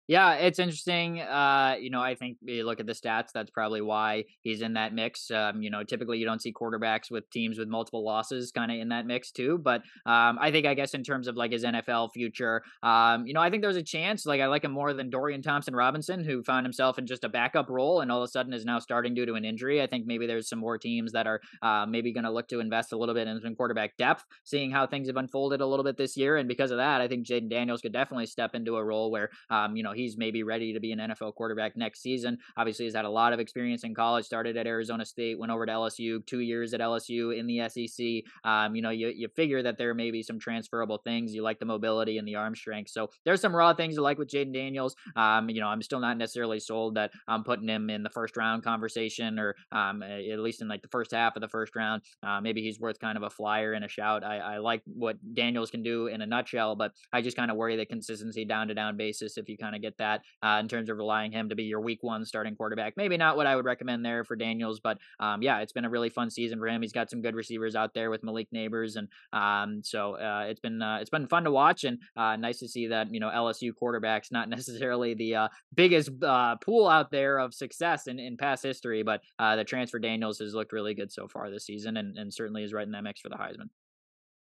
Yeah, it's interesting. Uh, you know, I think you look at the stats. That's probably why he's in that mix. Um, you know, typically you don't see quarterbacks with teams with multiple losses kind of in that mix too. But um, I think, I guess, in terms of like his NFL future, um, you know, I think there's a chance. Like, I like him more than Dorian Thompson Robinson, who found himself in just a backup role and all of a sudden is now starting due to an injury. I think maybe there's some more teams that are uh, maybe going to look to invest a little bit in some quarterback depth, seeing how things have unfolded a little bit this year. And because of that, I think Jayden Daniels could definitely step into a role where, um, you know, he's maybe ready to be an NFL quarterback next season. Obviously, he's had a lot of experience in college. Started at Arizona State, went over to LSU, two years at LSU in the SEC. Um, you know, you you figure that there may be some transferable things. You like the mobility and the arm strength. So there's some raw things to like with Jayden Daniels. Um, you know, I'm still not necessarily sold that I'm putting him in the first round conversation or um, at least in like the first half of the first round. Uh, maybe he's worth kind of a flyer and a shout. I, I like what Daniels can do in a nutshell, but I just kind of worry the consistency down to down basis if you kind of get that uh, in terms of relying him to be your week one starting quarterback. Maybe not what I would recommend there for Daniels, but um, yeah, it's been a really fun season for him. He's got some good receivers out there with Malik Nabers, and um, so uh, it's been uh, it's been fun to watch and uh, nice to see that you know LSU quarterbacks not (laughs) necessarily the uh, biggest uh, pool out there of success in, in past history, but the transfer Daniels has looked really good so far this season, and, and certainly is right in that mix for the Heisman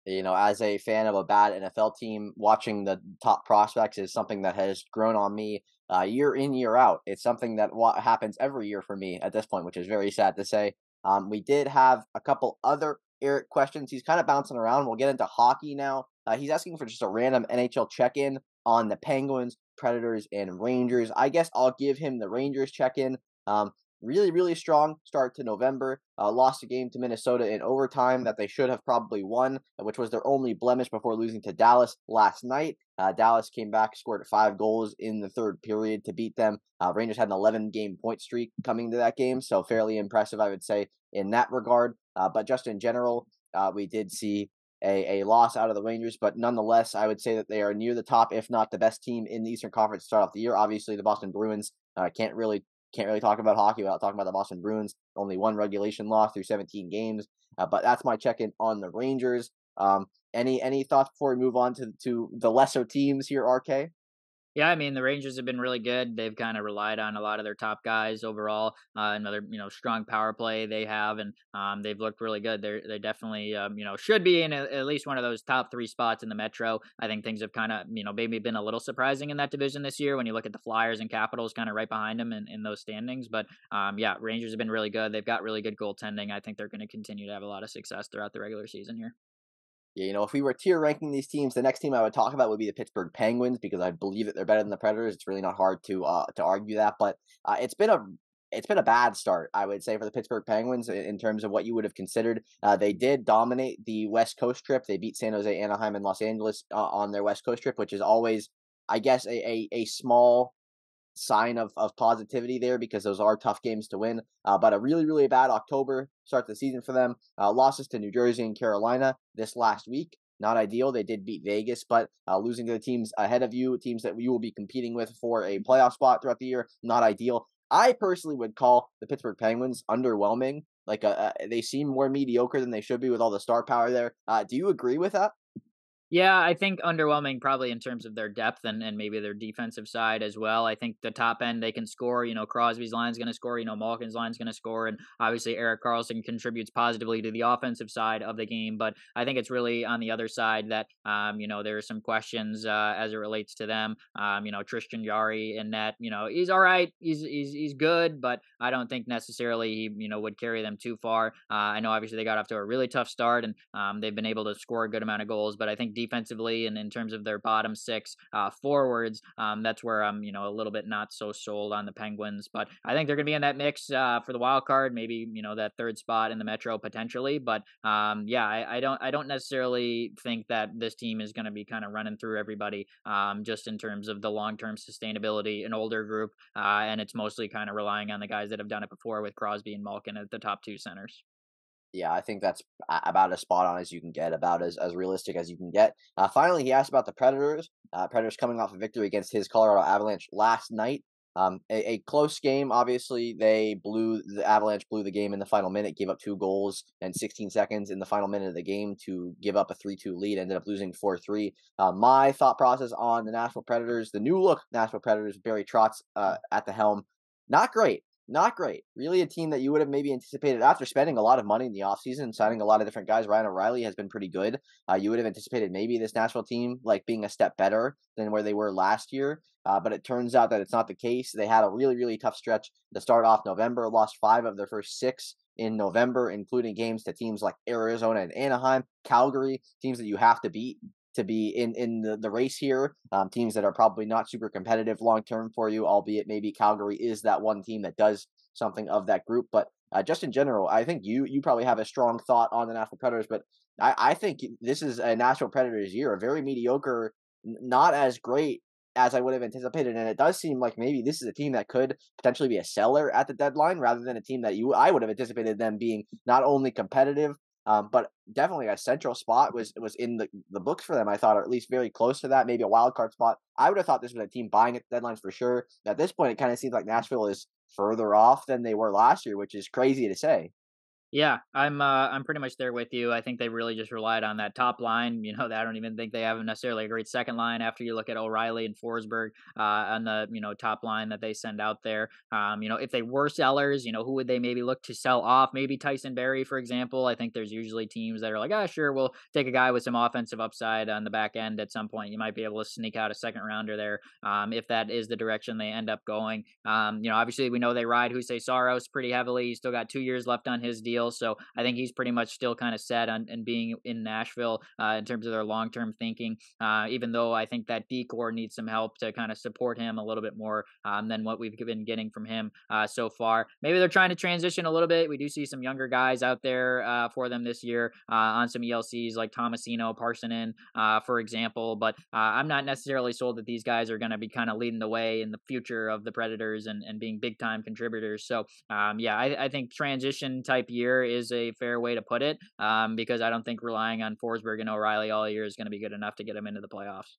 you know, as a fan of a bad NFL team, watching the top prospects is something that has grown on me uh, year in, year out. It's something that what happens every year for me at this point, which is very sad to say. Um, we did have a couple other Eric questions. He's kind of bouncing around. We'll get into hockey now. Uh, he's asking for just a random NHL check in on the Penguins, Predators, and Rangers. I guess I'll give him the Rangers check in. Um, really, really strong start to November. Uh, lost a game to Minnesota in overtime that they should have probably won, which was their only blemish before losing to Dallas last night. Uh, Dallas came back, scored five goals in the third period to beat them. Uh, Rangers had an 11 game point streak coming to that game, so fairly impressive, I would say, in that regard. Uh, but just in general, uh, we did see a, a loss out of the Rangers, but nonetheless, I would say that they are near the top, if not the best team in the Eastern Conference to start off the year. Obviously, the Boston Bruins uh, can't really can't really talk about hockey without talking about the Boston Bruins. Only one regulation loss through 17 games. Uh, but that's my check in on the Rangers. Um, any any thoughts before we move on to to the lesser teams here, RK? Yeah, I mean the Rangers have been really good. They've kind of relied on a lot of their top guys overall. Uh, another you know strong power play they have, and um, they've looked really good. They're they definitely um, you know should be in a, at least one of those top three spots in the Metro. I think things have kind of you know maybe been a little surprising in that division this year when you look at the Flyers and Capitals kind of right behind them in, in those standings. But um, yeah, Rangers have been really good. They've got really good goaltending. I think they're going to continue to have a lot of success throughout the regular season here. You know, if we were tier ranking these teams, the next team I would talk about would be the Pittsburgh Penguins because I believe that they're better than the Predators. It's really not hard to uh, to argue that, but uh, it's been a it's been a bad start, I would say, for the Pittsburgh Penguins in terms of what you would have considered. Uh, they did dominate the West Coast trip. They beat San Jose, Anaheim, and Los Angeles uh, on their West Coast trip, which is always, I guess, a, a, a small sign of, of positivity there because those are tough games to win. Uh, but a really, really bad October start the season for them. Uh, losses to New Jersey and Carolina this last week. Not ideal. They did beat Vegas, but uh, losing to the teams ahead of you, teams that you will be competing with for a playoff spot throughout the year, not ideal. I personally would call the Pittsburgh Penguins underwhelming. Like, uh, uh they seem more mediocre than they should be with all the star power there. Uh, do you agree with that? Yeah, I think underwhelming probably in terms of their depth and, and maybe their defensive side as well. I think the top end they can score. You know, Crosby's line's going to score. You know, Malkin's line's going to score, and obviously Erik Karlsson contributes positively to the offensive side of the game. But I think it's really on the other side that um, you know there are some questions uh, as it relates to them. Um, you know, Tristan Jarry in net. You know, he's all right. He's he's he's good, but I don't think necessarily he you know would carry them too far. Uh, I know obviously they got off to a really tough start and um, they've been able to score a good amount of goals, but I think defensively and in terms of their bottom six uh, forwards, um, that's where I'm, you know, a little bit not so sold on the Penguins. But I think they're going to be in that mix uh, for the wild card, maybe you know that third spot in the Metro potentially. But um, yeah, I, I, don't I don't necessarily think that this team is going to be kind of running through everybody um, just in terms of the long term sustainability. An older group, uh, and it's mostly kind of relying on the guys that have done it before with Crosby and Malkin at the top two centers. Yeah, I think that's about as spot on as you can get, about as, as realistic as you can get. Uh, finally, he asked about the Predators. Uh, Predators coming off a victory against his Colorado Avalanche last night. Um, a, a, close game. Obviously, they blew the Avalanche blew the game in the final minute, gave up two goals and 16 seconds in the final minute of the game to give up a 3-2 lead. Ended up losing 4-3. Uh, my thought process on the Nashville Predators, the new look Nashville Predators, Barry Trotz uh, at the helm, not great not great. Really a team that you would have maybe anticipated after spending a lot of money in the offseason, signing a lot of different guys. Ryan O'Reilly has been pretty good. Uh, you would have anticipated maybe this Nashville team like being a step better than where they were last year. Uh, but it turns out that it's not the case. They had a really, really tough stretch to start off November, lost five of their first six in November, including games to teams like Arizona and Anaheim, Calgary, teams that you have to beat to be in in the, the race here. Um, teams that are probably not super competitive long term for you, albeit maybe Calgary is that one team that does something of that group. But uh, just in general, I think you you probably have a strong thought on the Nashville Predators, but I, I think this is a Nashville Predators year, a very mediocre, not as great as I would have anticipated. And it does seem like maybe this is a team that could potentially be a seller at the deadline rather than a team that you I would have anticipated them being not only competitive um, but definitely a central spot was was in the, the books for them. I thought, or at least very close to that, maybe a wild card spot. I would have thought this was a team buying at deadlines for sure. At this point, it kind of seems like Nashville is further off than they were last year, which is crazy to say. Yeah, I'm uh, I'm pretty much there with you. I think they really just relied on that top line. You know, I don't even think they have necessarily a great second line after you look at O'Reilly and Forsberg uh, on the you know top line that they send out there. Um, you know, if they were sellers, you know, who would they maybe look to sell off? Maybe Tyson Barrie, for example. I think there's usually teams that are like, ah, sure, we'll take a guy with some offensive upside on the back end at some point. You might be able to sneak out a second rounder there um, if that is the direction they end up going. Um, you know, obviously we know they ride Juuse Saros pretty heavily. He's still got two years left on his deal. So I think he's pretty much still kind of set on and being in Nashville uh, in terms of their long term thinking. Uh, even though I think that decor needs some help to kind of support him a little bit more um, than what we've been getting from him uh, so far. Maybe they're trying to transition a little bit. We do see some younger guys out there uh, for them this year uh, on some ELCs like Tomasino, Parssinen, uh, for example. But I'm not necessarily sold that these guys are going to be kind of leading the way in the future of the Predators and, and being big time contributors. So um, yeah, I, I think transition type year is a fair way to put it um, because I don't think relying on Forsberg and O'Reilly all year is going to be good enough to get them into the playoffs.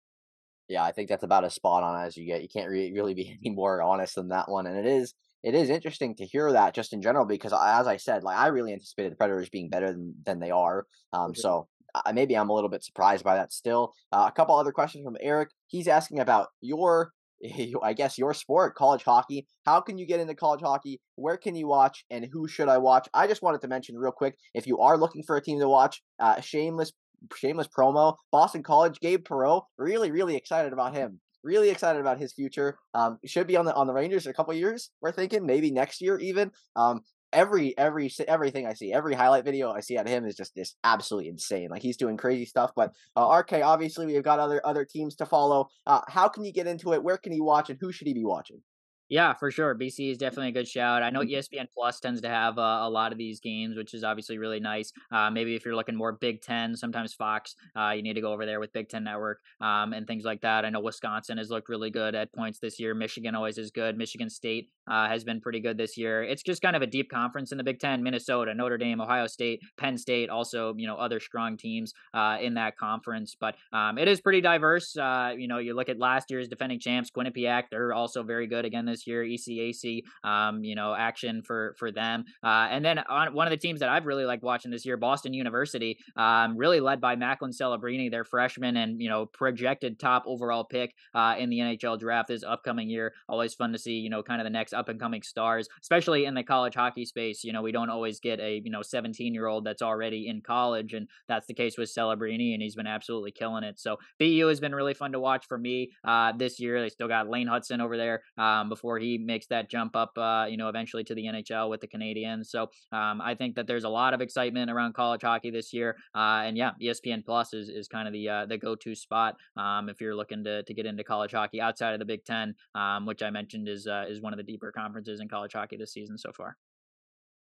Yeah, I think that's about as spot on as you get. You can't re- really be (laughs) any more honest than that one, and it is it is interesting to hear that just in general because as I said, like I really anticipated the Predators being better than than they are. Um, so uh, maybe I'm a little bit surprised by that still. Uh, a couple other questions from Eric. He's asking about your (laughs) I guess your sport, college hockey. How can you get into college hockey? Where can you watch, and who should I watch? I just wanted to mention real quick, if you are looking for a team to watch, uh, shameless, shameless promo. Boston College, Gabe Perreault. Really, really excited about him. Really excited about his future. Um, should be on the on the Rangers in a couple years. We're thinking maybe next year even. Um, every every everything I see, every highlight video I see out of him is just this absolutely insane. Like he's doing crazy stuff. But uh, RK, obviously, we've got other other teams to follow. Uh, how can you get into it? Where can he watch, and who should he be watching? Yeah, for sure. BC is definitely a good shout. I know mm-hmm. ESPN Plus tends to have uh, a lot of these games, which is obviously really nice. Uh, maybe if you're looking more Big Ten, sometimes Fox, uh, you need to go over there with Big Ten Network um, and things like that. I know Wisconsin has looked really good at points this year. Michigan always is good. Michigan State uh, has been pretty good this year. It's just kind of a deep conference in the Big Ten. Minnesota, Notre Dame, Ohio State, Penn State, also you know other strong teams uh, in that conference. But um, it is pretty diverse. Uh, you know, you look at last year's defending champs, Quinnipiac. They're also very good again this year. ECAC um, you know, action for for them. Uh, and then on one of the teams that I've really liked watching this year, Boston University, um, really led by Macklin Celebrini, their freshman and you know projected top overall pick uh, in the NHL draft this upcoming year. Always fun to see, you know, kind of the next up and coming stars, especially in the college hockey space. You know, we don't always get a you know 17 year old that's already in college, and that's the case with Celebrini, and he's been absolutely killing it. So BU has been really fun to watch for me uh, this year. They still got Lane Hutson over there um, before he makes that jump up, uh, you know, eventually to the NHL with the Canadiens. So um, I think that there's a lot of excitement around college hockey this year, uh, and yeah, ESPN Plus is, is kind of the uh, the go to spot um, if you're looking to to get into college hockey outside of the Big Ten, um, which I mentioned is uh, is one of the deeper conferences in college hockey this season so far.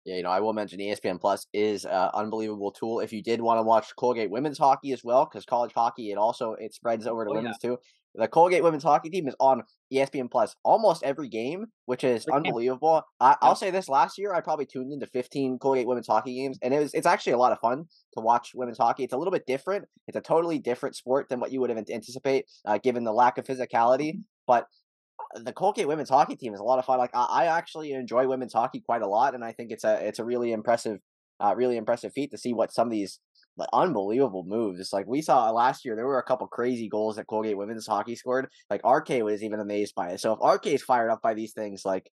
Yeah, you know, I will mention ESPN Plus is an unbelievable tool. If you did want to watch Colgate women's hockey as well, because college hockey it also it spreads over to oh, women's yeah. too. The Colgate women's hockey team is on ESPN Plus almost every game, which is unbelievable. I, will say this: last year, I probably tuned into 15 Colgate women's hockey games, and it was it's actually a lot of fun to watch women's hockey. It's a little bit different. It's a totally different sport than what you would have anticipate, uh, given the lack of physicality. But the Colgate women's hockey team is a lot of fun. Like I, I, actually enjoy women's hockey quite a lot, and I think it's a it's a really impressive, uh, really impressive feat to see what some of these like, unbelievable moves. It's like we saw last year. There were a couple crazy goals that Colgate women's hockey scored. Like RK was even amazed by it. So if RK is fired up by these things, like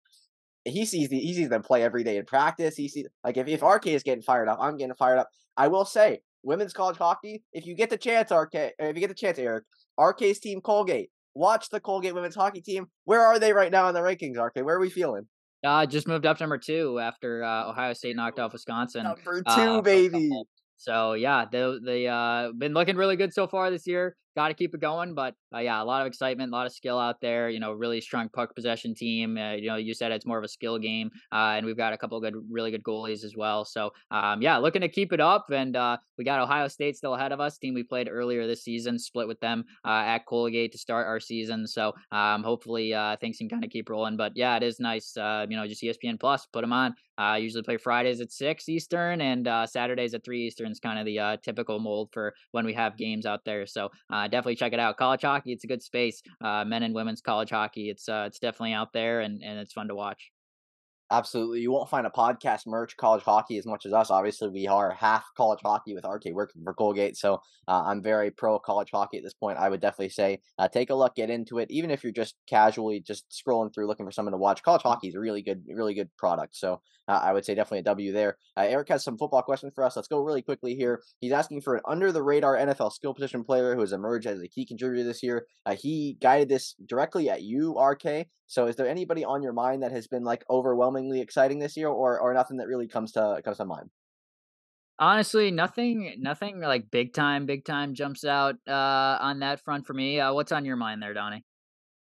he sees the, he sees them play every day in practice. He sees like if if RK is getting fired up, I'm getting fired up. I will say women's college hockey. If you get the chance, RK, if you get the chance, Eric, RK's team Colgate watch the Colgate women's hockey team. Where are they right now in the rankings, RK? Where are we feeling? Uh, just moved up to number two after uh, Ohio State knocked off Wisconsin. Number two, uh, baby. So yeah, they they uh been looking really good so far this year got to keep it going. But uh, yeah, a lot of excitement, a lot of skill out there. You know, really strong puck possession team. Uh, you know, you said it's more of a skill game, uh, and we've got a couple good, really good goalies as well. So um, yeah, looking to keep it up. And uh, we got Ohio State still ahead of us. Team we played earlier this season, split with them uh, at Colgate to start our season. So um, hopefully uh, things can kind of keep rolling. But yeah, it is nice. you know, just ESPN Plus, put them on. I usually play Fridays at six Eastern and Saturdays at three Eastern is kind of the typical mold for when we have games out there. So definitely check it out. College hockey, it's a good space. Uh, men and women's college hockey, it's uh, it's definitely out there and, and it's fun to watch. Absolutely. You won't find a podcast merch college hockey as much as us. Obviously, we are half college hockey with RK working for Colgate. So uh, I'm very pro college hockey at this point. I would definitely say uh, take a look, get into it. Even if you're just casually just scrolling through looking for someone to watch, college hockey is a really good, really good product. So uh, I would say definitely a W there. Uh, Eric has some football questions for us. Let's go really quickly here. He's asking for an under the radar NFL skill position player who has emerged as a key contributor this year. Uh, he guided this directly at you, RK. So is there anybody on your mind that has been like overwhelmingly exciting this year or or nothing that really comes to comes to mind? Honestly, nothing nothing like big time big time jumps out uh on that front for me. Uh, what's on your mind there, Donnie?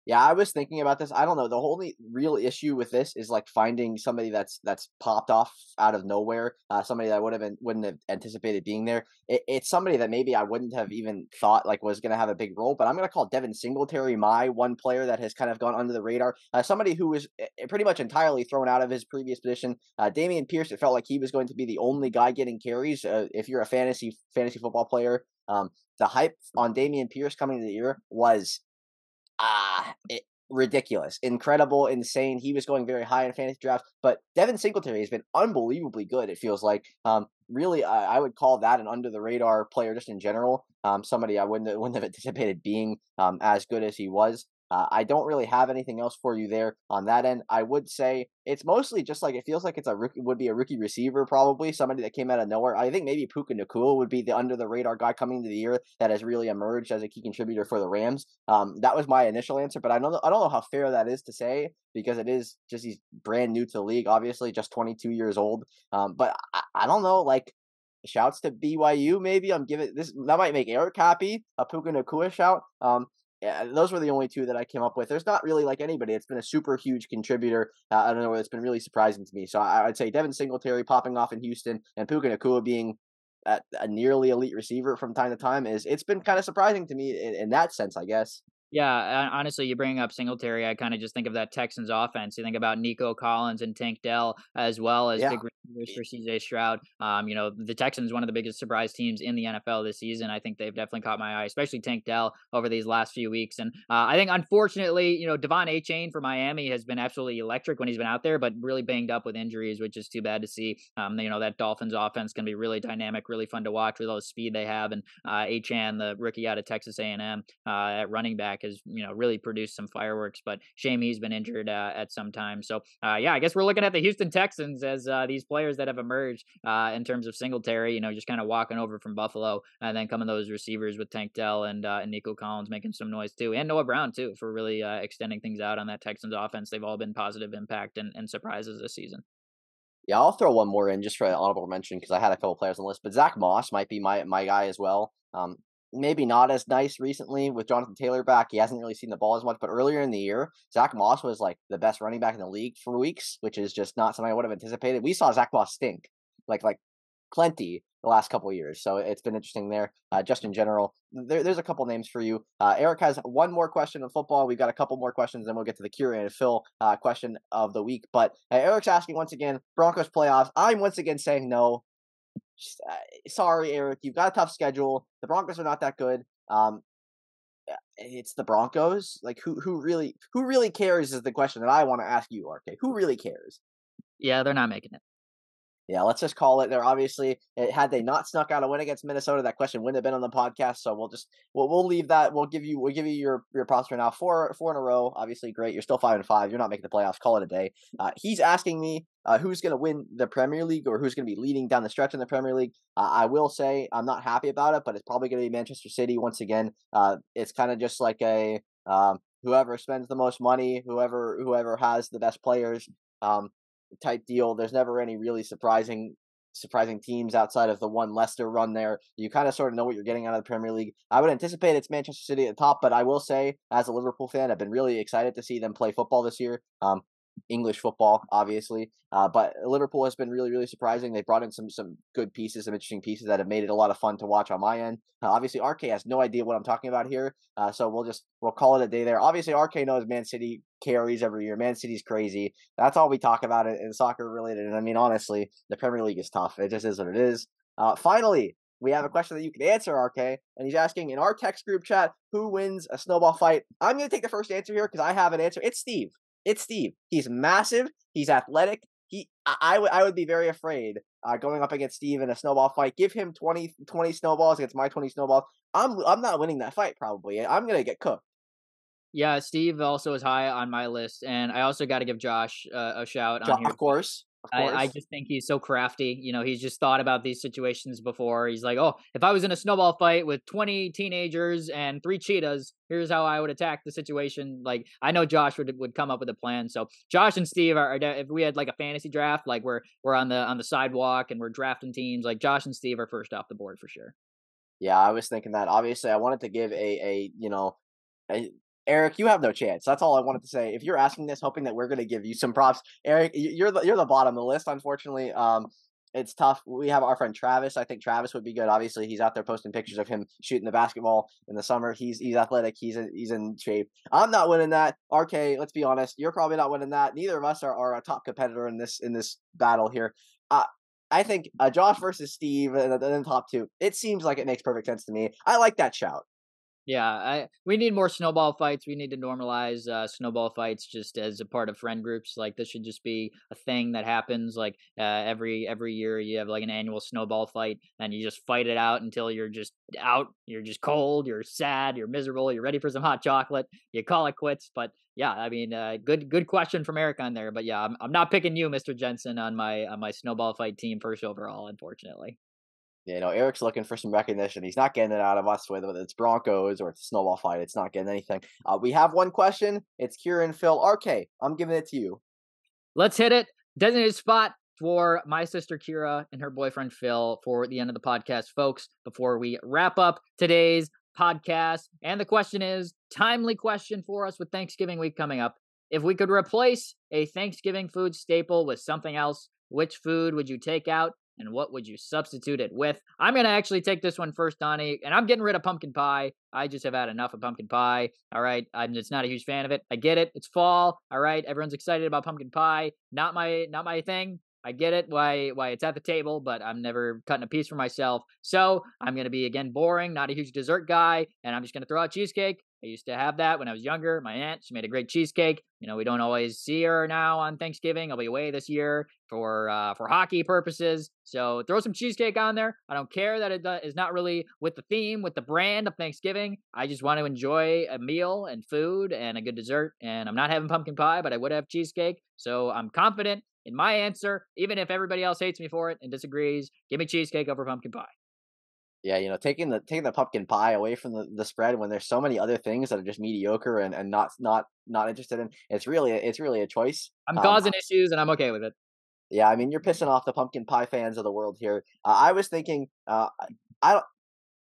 Yeah, I was thinking about this. I don't know. The only real issue with this is like finding somebody that's that's popped off out of nowhere. Uh, somebody that would have been, wouldn't have anticipated being there. It, it's somebody that maybe I wouldn't have even thought like was going to have a big role. But I'm going to call Devin Singletary my one player that has kind of gone under the radar. Uh, somebody who was eh, eh, pretty much entirely thrown out of his previous position. Uh, Dameon Pierce. It felt like he was going to be the only guy getting carries. Uh, if you're a fantasy fantasy football player, um, the hype on Dameon Pierce coming to the year was ah, it, ridiculous, incredible, insane. He was going very high in fantasy drafts, but Devin Singletary has been unbelievably good. It feels like, um, really, I, I would call that an under the radar player just in general. Um, somebody I wouldn't (laughs) wouldn't have anticipated being um as good as he was. Uh, I don't really have anything else for you there on that end. I would say it's mostly just like it feels like it's a rookie, would be a rookie receiver probably somebody that came out of nowhere. I think maybe Puka Nacua would be the under the radar guy coming into the year that has really emerged as a key contributor for the Rams. Um, that was my initial answer, but I don't I don't know how fair that is to say because it is just he's brand new to the league, obviously just 22 years old. Um, but I, I don't know like shouts to BYU. Maybe I'm giving this that might make Eric happy. A Puka Nacua shout. Um, yeah, those were the only two that I came up with. There's not really like anybody. It's been a super huge contributor. Uh, I don't know. It's been really surprising to me. So I, would say Devin Singletary popping off in Houston and Puka Nacua being a, a nearly elite receiver from time to time is it's been kind of surprising to me in, in that sense, I guess. Yeah, honestly, you bring up Singletary. I kind of just think of that Texans offense. You think about Nico Collins and Tank Dell as well as yeah. For CJ Stroud. Um, you know, the Texans, one of the biggest surprise teams in the NFL this season. I think they've definitely caught my eye, especially Tank Dell over these last few weeks. And uh, I think, unfortunately, you know, De'Von Achane for Miami has been absolutely electric when he's been out there, but really banged up with injuries, which is too bad to see. Um, you know, that Dolphins offense can be really dynamic, really fun to watch with all the speed they have. And uh, Achane, the rookie out of Texas A&M uh, at running back, has you know really produced some fireworks. But shame he's been injured uh, at some time. So uh, yeah, I guess we're looking at the Houston Texans as uh, these players that have emerged uh, in terms of Singletary. You know, just kind of walking over from Buffalo, and then coming those receivers with Tank Dell and and Nico Collins making some noise too, and Noah Brown too for really extending things out on that Texans offense. They've all been positive impact and, and surprises this season. Yeah, I'll throw one more in just for an honorable mention because I had a couple players on the list, but Zach Moss might be my my guy as well. Um, maybe not as nice recently with Jonathan Taylor back. He hasn't really seen the ball as much, but earlier in the year, Zach Moss was like the best running back in the league for weeks, which is just not something I would have anticipated. We saw Zach Moss stink, like like plenty the last couple years. So it's been interesting there. Uh, just in general, there, there's a couple names for you. Uh, Eric has one more question on football. We've got a couple more questions, then we'll get to the and Phil uh, question of the week. But uh, Eric's asking once again, Broncos playoffs. I'm once again saying no. Uh, sorry, Eric. You've got a tough schedule. The Broncos are not that good. Um, it's the Broncos. Like who who really who really cares is the question that I want to ask you, RK. Who really cares? Yeah, they're not making it yeah, let's just call it. They're obviously eh, had they not snuck out a win against Minnesota, that question wouldn't have been on the podcast. So we'll just we'll we'll leave that. We'll give you we'll give you your your props for now. Four four in a row, obviously great. You're still five and five. You're not making the playoffs. Call it a day. Uh, he's asking me uh, who's going to win the Premier League or who's going to be leading down the stretch in the Premier League. Uh, I will say I'm not happy about it, but it's probably going to be Manchester City once again. Uh, it's kind of just like a um, whoever spends the most money, whoever whoever has the best players. Um, type deal. There's never any really surprising surprising teams outside of the one Leicester run there. You kind of sort of know what you're getting out of the Premier League. I would anticipate it's Manchester City at the top, but I will say, as a Liverpool fan, I've been really excited to see them play football this year. Um, English football, obviously. Uh, but Liverpool has been really, really surprising. They brought in some some good pieces, some interesting pieces that have made it a lot of fun to watch on my end. Uh, obviously, RK has no idea what I'm talking about here, uh, so we'll just we'll call it a day there. Obviously, RK knows Man City carries every year. Man City's crazy. That's all we talk about in, in soccer related. And I mean, honestly, the Premier League is tough. It just is what it is. Uh, finally, we have a question that you can answer, RK. And he's asking in our text group chat, who wins a snowball fight? I'm going to take the first answer here because I have an answer. It's Steve. It's Steve. He's massive. He's athletic. He, I, would, I would be very afraid uh, going up against Steve in a snowball fight. Give him 20, 20 snowballs against my 20 snowballs. I'm, I'm not winning that fight probably. I'm going to get cooked. Yeah, Steve also is high on my list, and I also got to give Josh uh, a shout. on here. Of course, I, I, just think he's so crafty. You know, he's just thought about these situations before. He's like, oh, if I was in a snowball fight with 20 teenagers and three cheetahs, here's how I would attack the situation. Like, I know Josh would would come up with a plan. So Josh and Steve are, if we had like a fantasy draft, like we're we're on the on the sidewalk and we're drafting teams, like Josh and Steve are first off the board for sure. Yeah, I was thinking that. Obviously, I wanted to give a a you know a, Eric, you have no chance. That's all I wanted to say. If you're asking this, hoping that we're going to give you some props, Eric, you're the you're the bottom of the list. Unfortunately, um, it's tough. We have our friend Travis. I think Travis would be good. Obviously, he's out there posting pictures of him shooting the basketball in the summer. He's he's athletic. He's in, he's in shape. I'm not winning that. RK, let's be honest. You're probably not winning that. Neither of us are, are a top competitor in this in this battle here. Uh, I think uh, Josh versus Steve and then top two. It seems like it makes perfect sense to me. I like that shout. Yeah, I we need more snowball fights. We need to normalize uh, snowball fights just as a part of friend groups. Like this should just be a thing that happens. Like uh, every every year, you have like an annual snowball fight, and you just fight it out until you're just out. You're just cold. You're sad. You're miserable. You're ready for some hot chocolate. You call it quits. But yeah, I mean, uh, good good question from Eric on there. But yeah, I'm I'm not picking you, Mr. Jensen, on my on my snowball fight team first overall, unfortunately. You know, Eric's looking for some recognition. He's not getting it out of us, whether it's Broncos or it's Snowball Fight. It's not getting anything. Uh, we have one question. It's Kira and Phil. RK, I'm giving it to you. Let's hit it. Designated spot for my sister Kira and her boyfriend Phil for the end of the podcast, folks, before we wrap up today's podcast. And the question is timely question for us with Thanksgiving week coming up. If we could replace a Thanksgiving food staple with something else, which food would you take out and what would you substitute it with? I'm going to actually take this one first, Donnie, and I'm getting rid of pumpkin pie. I just have had enough of pumpkin pie. All right. I'm just not a huge fan of it. I get it. It's fall. All right. Everyone's excited about pumpkin pie. Not my not my thing. I get it why why it's at the table, but I'm never cutting a piece for myself. So I'm gonna be again boring, not a huge dessert guy, and I'm just gonna throw out cheesecake. I used to have that when I was younger. My aunt, she made a great cheesecake. You know, we don't always see her now on Thanksgiving. I'll be away this year for uh, for hockey purposes. So throw some cheesecake on there. I don't care that it is not really with the theme, with the brand of Thanksgiving. I just want to enjoy a meal and food and a good dessert. And I'm not having pumpkin pie, but I would have cheesecake. So I'm confident in my answer, even if everybody else hates me for it and disagrees. Give me cheesecake over pumpkin pie. Yeah, you know, taking the taking the pumpkin pie away from the, the spread when there's so many other things that are just mediocre and, and not not not interested in. It's really it's really a choice. I'm um, causing issues and I'm okay with it. Yeah, I mean you're pissing off the pumpkin pie fans of the world here. Uh, I was thinking, uh, I don't.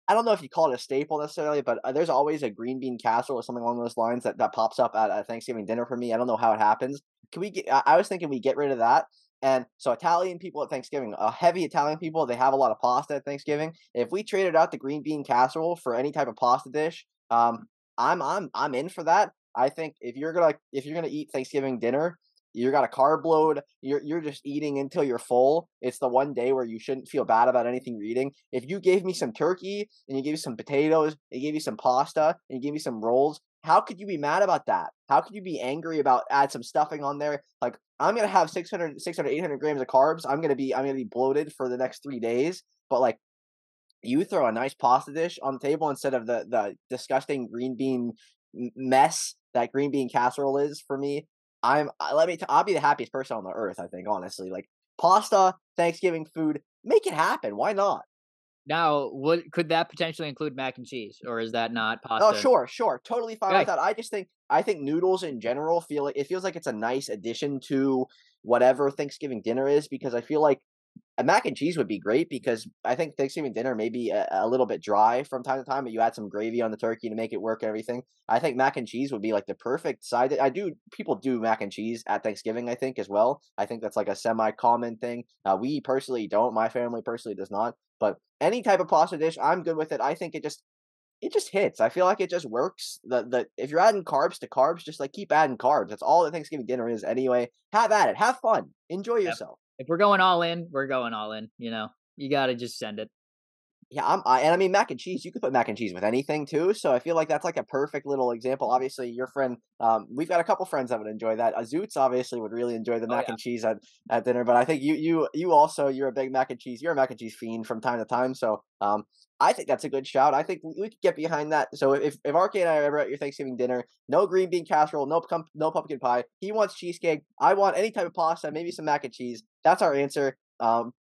I don't know if you call it a staple necessarily, but uh, there's always a green bean casserole or something along those lines that, that pops up at a Thanksgiving dinner for me. I don't know how it happens. Can we get? I was thinking we get rid of that and so Italian people at Thanksgiving, uh, heavy Italian people, they have a lot of pasta at Thanksgiving. If we traded out the green bean casserole for any type of pasta dish, um, I'm I'm I'm in for that. I think if you're gonna if you're gonna eat Thanksgiving dinner, you got a carb load. You're you're just eating until you're full. It's the one day where you shouldn't feel bad about anything you're eating. If you gave me some turkey and you gave me some potatoes, and you gave me some pasta, and you gave me some rolls, how could you be mad about that? How could you be angry about add some stuffing on there? Like I'm gonna have 600, 600, 800 grams of carbs. I'm gonna be I'm gonna be bloated for the next three days. But like, you throw a nice pasta dish on the table instead of the the disgusting green bean mess that green bean casserole is for me. I'm let me t- I'll be the happiest person on the earth. I think honestly, like pasta, Thanksgiving food, make it happen. Why not? Now, what could that potentially include mac and cheese, or is that not oh, pasta? Oh, sure, sure, totally fine with that. I just think I think noodles in general feel like it feels like it's a nice addition to whatever Thanksgiving dinner is because I feel like a mac and cheese would be great because I think Thanksgiving dinner may be a, a, little bit dry from time to time, but you add some gravy on the turkey to make it work and everything. I think mac and cheese would be like the perfect side. I do people do mac and cheese at Thanksgiving, I think as well. I think that's like a semi common thing. Uh, we personally don't. My family personally does not. But any type of pasta dish, I'm good with it. I think it just it just hits. I feel like it just works. The the if you're adding carbs to carbs, just like keep adding carbs. That's all that Thanksgiving dinner is anyway. Have at it. Have fun. Enjoy yourself if we're going all in, we're going all in. You know, you got to just send it. Yeah, I'm, I, and I mean mac and cheese. You could put mac and cheese with anything too. So I feel like that's like a perfect little example. Obviously, your friend, um, we've got a couple friends that would enjoy that. Azutz obviously would really enjoy the oh, mac yeah. and cheese at, at dinner. But I think you you you also you're a big mac and cheese. You're a mac and cheese fiend from time to time. So um, I think that's a good shout. I think we could get behind that. So if if RK and I are ever at your Thanksgiving dinner, no green bean casserole, no no pumpkin pie. He wants cheesecake. I want any type of pasta, maybe some mac and cheese. That's our answer. Um,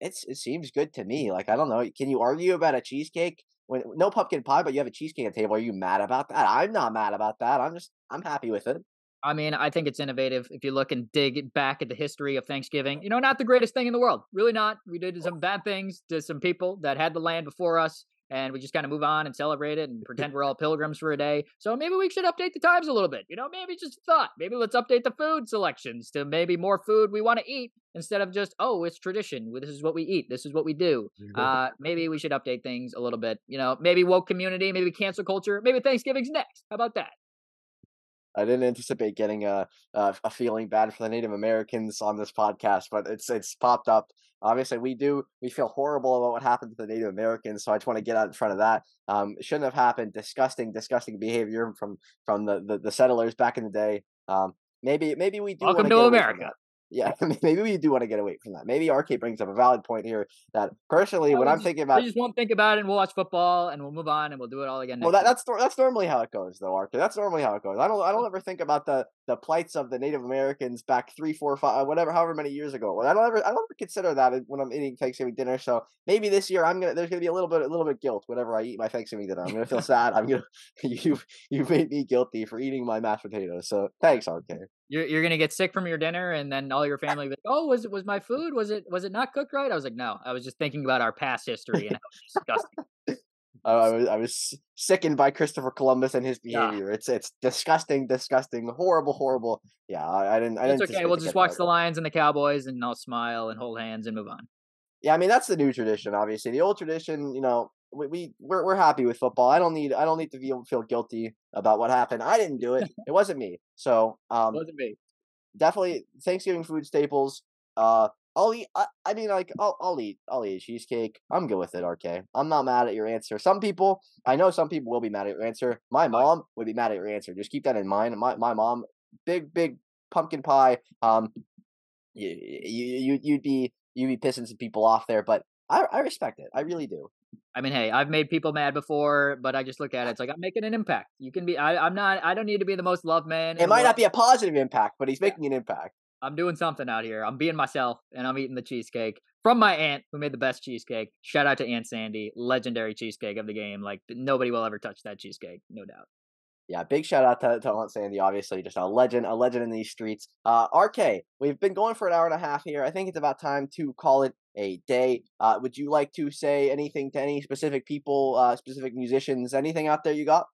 it's it seems good to me. Like I don't know, can you argue about a cheesecake when no pumpkin pie, but you have a cheesecake at the table? Are you mad about that? I'm not mad about that. I'm just I'm happy with it. I mean, I think it's innovative. If you look and dig back at the history of Thanksgiving, you know, not the greatest thing in the world. Really not. We did some bad things to some people that had the land before us and we just kind of move on and celebrate it and (laughs) pretend we're all pilgrims for a day. So maybe we should update the times a little bit. You know, maybe just thought. Maybe let's update the food selections to maybe more food we want to eat instead of just oh, it's tradition. This is what we eat. This is what we do. Uh, maybe we should update things a little bit. You know, maybe woke community, maybe cancel culture, maybe Thanksgiving's next. How about that? I didn't anticipate getting a, a, a feeling bad for the Native Americans on this podcast, but it's it's popped up. Obviously, we do we feel horrible about what happened to the Native Americans, so I just want to get out in front of that. Um, shouldn't have happened. Disgusting, disgusting behavior from from the, the, the settlers back in the day. Um, maybe maybe we do. Welcome to America yeah, (laughs) maybe we do want to get away from that. Maybe RK brings up a valid point here that personally, when I'm thinking about, we just won't think about it and we'll watch football and we'll move on and we'll do it all again. well, that, that's that's normally how it goes, though, RK. That's normally how it goes. I don't I don't ever think about the the plights of the Native Americans back three, four, five, whatever, however many years ago. I don't ever I don't ever consider that when I'm eating Thanksgiving dinner. So maybe this year I'm gonna there's gonna be a little bit a little bit guilt whenever I eat my Thanksgiving dinner. I'm gonna feel (laughs) sad. I'm gonna (laughs) you you made me guilty for eating my mashed potatoes. So thanks, RK you're you're gonna get sick from your dinner, and then all your family like, "Oh, was it was my food? Was it was it not cooked right?" I was like, "No, I was just thinking about our past history and how disgusting." (laughs) I was I was sickened by Christopher Columbus and his behavior. Yeah. It's it's disgusting, disgusting, horrible, horrible. Yeah, I, I didn't. I it's didn't okay. We'll just watch the Lions and the Cowboys, and I'll smile and hold hands and move on. Yeah, I mean that's the new tradition. Obviously, the old tradition, you know, we, we we're we're happy with football. I don't need I don't need to feel feel guilty about what happened. I didn't do it. (laughs) it wasn't me. So um, it wasn't me definitely Thanksgiving food staples. Uh, I'll eat. I, I mean, like, I'll, I'll eat. I'll eat cheesecake. I'm good with it. RK. I'm not mad at your answer. Some people, I know, some people will be mad at your answer. My mom would be mad at your answer. Just keep that in mind. My my mom, big big pumpkin pie. Um, you you you'd be you'd be pissing some people off there, but I I respect it. I really do. I mean, hey, I've made people mad before, but I just look at it. It's like I'm making an impact. You can be. I, I'm not. I don't need to be the most loved man. It might not be a positive impact, but he's making yeah. an impact. I'm doing something out here. I'm being myself, and I'm eating the cheesecake from my aunt who made the best cheesecake. Shout out to Aunt Sandy, legendary cheesecake of the game. Like nobody will ever touch that cheesecake, no doubt. Yeah, big shout out to, to Aunt Sandy, obviously, just a legend, a legend in these streets. Uh, RK, we've been going for an hour and a half here. I think it's about time to call it a day. Uh, would you like to say anything to any specific people, uh, specific musicians, anything out there you got?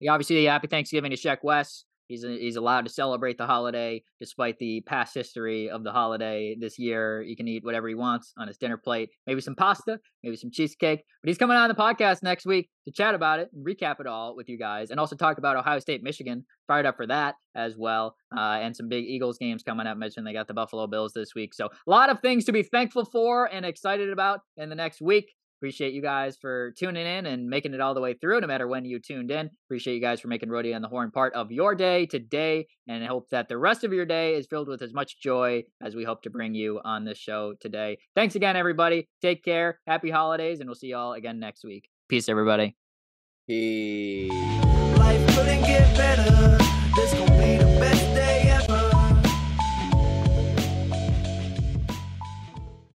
Yeah, obviously, happy Thanksgiving to Sheck Wes. He's he's allowed to celebrate the holiday despite the past history of the holiday this year. He can eat whatever he wants on his dinner plate. Maybe some pasta, maybe some cheesecake. But he's coming on the podcast next week to chat about it and recap it all with you guys, and also talk about Ohio State, Michigan. Fired up for that as well, uh, and some big Eagles games coming up. Mentioned they got the Buffalo Bills this week, so a lot of things to be thankful for and excited about in the next week. Appreciate you guys for tuning in and making it all the way through, no matter when you tuned in. Appreciate you guys for making Roadie on the Horn part of your day today, and I hope that the rest of your day is filled with as much joy as we hope to bring you on this show today. Thanks again, everybody. Take care. Happy holidays, and we'll see you all again next week. Peace, everybody. Peace. Life couldn't get better. This be the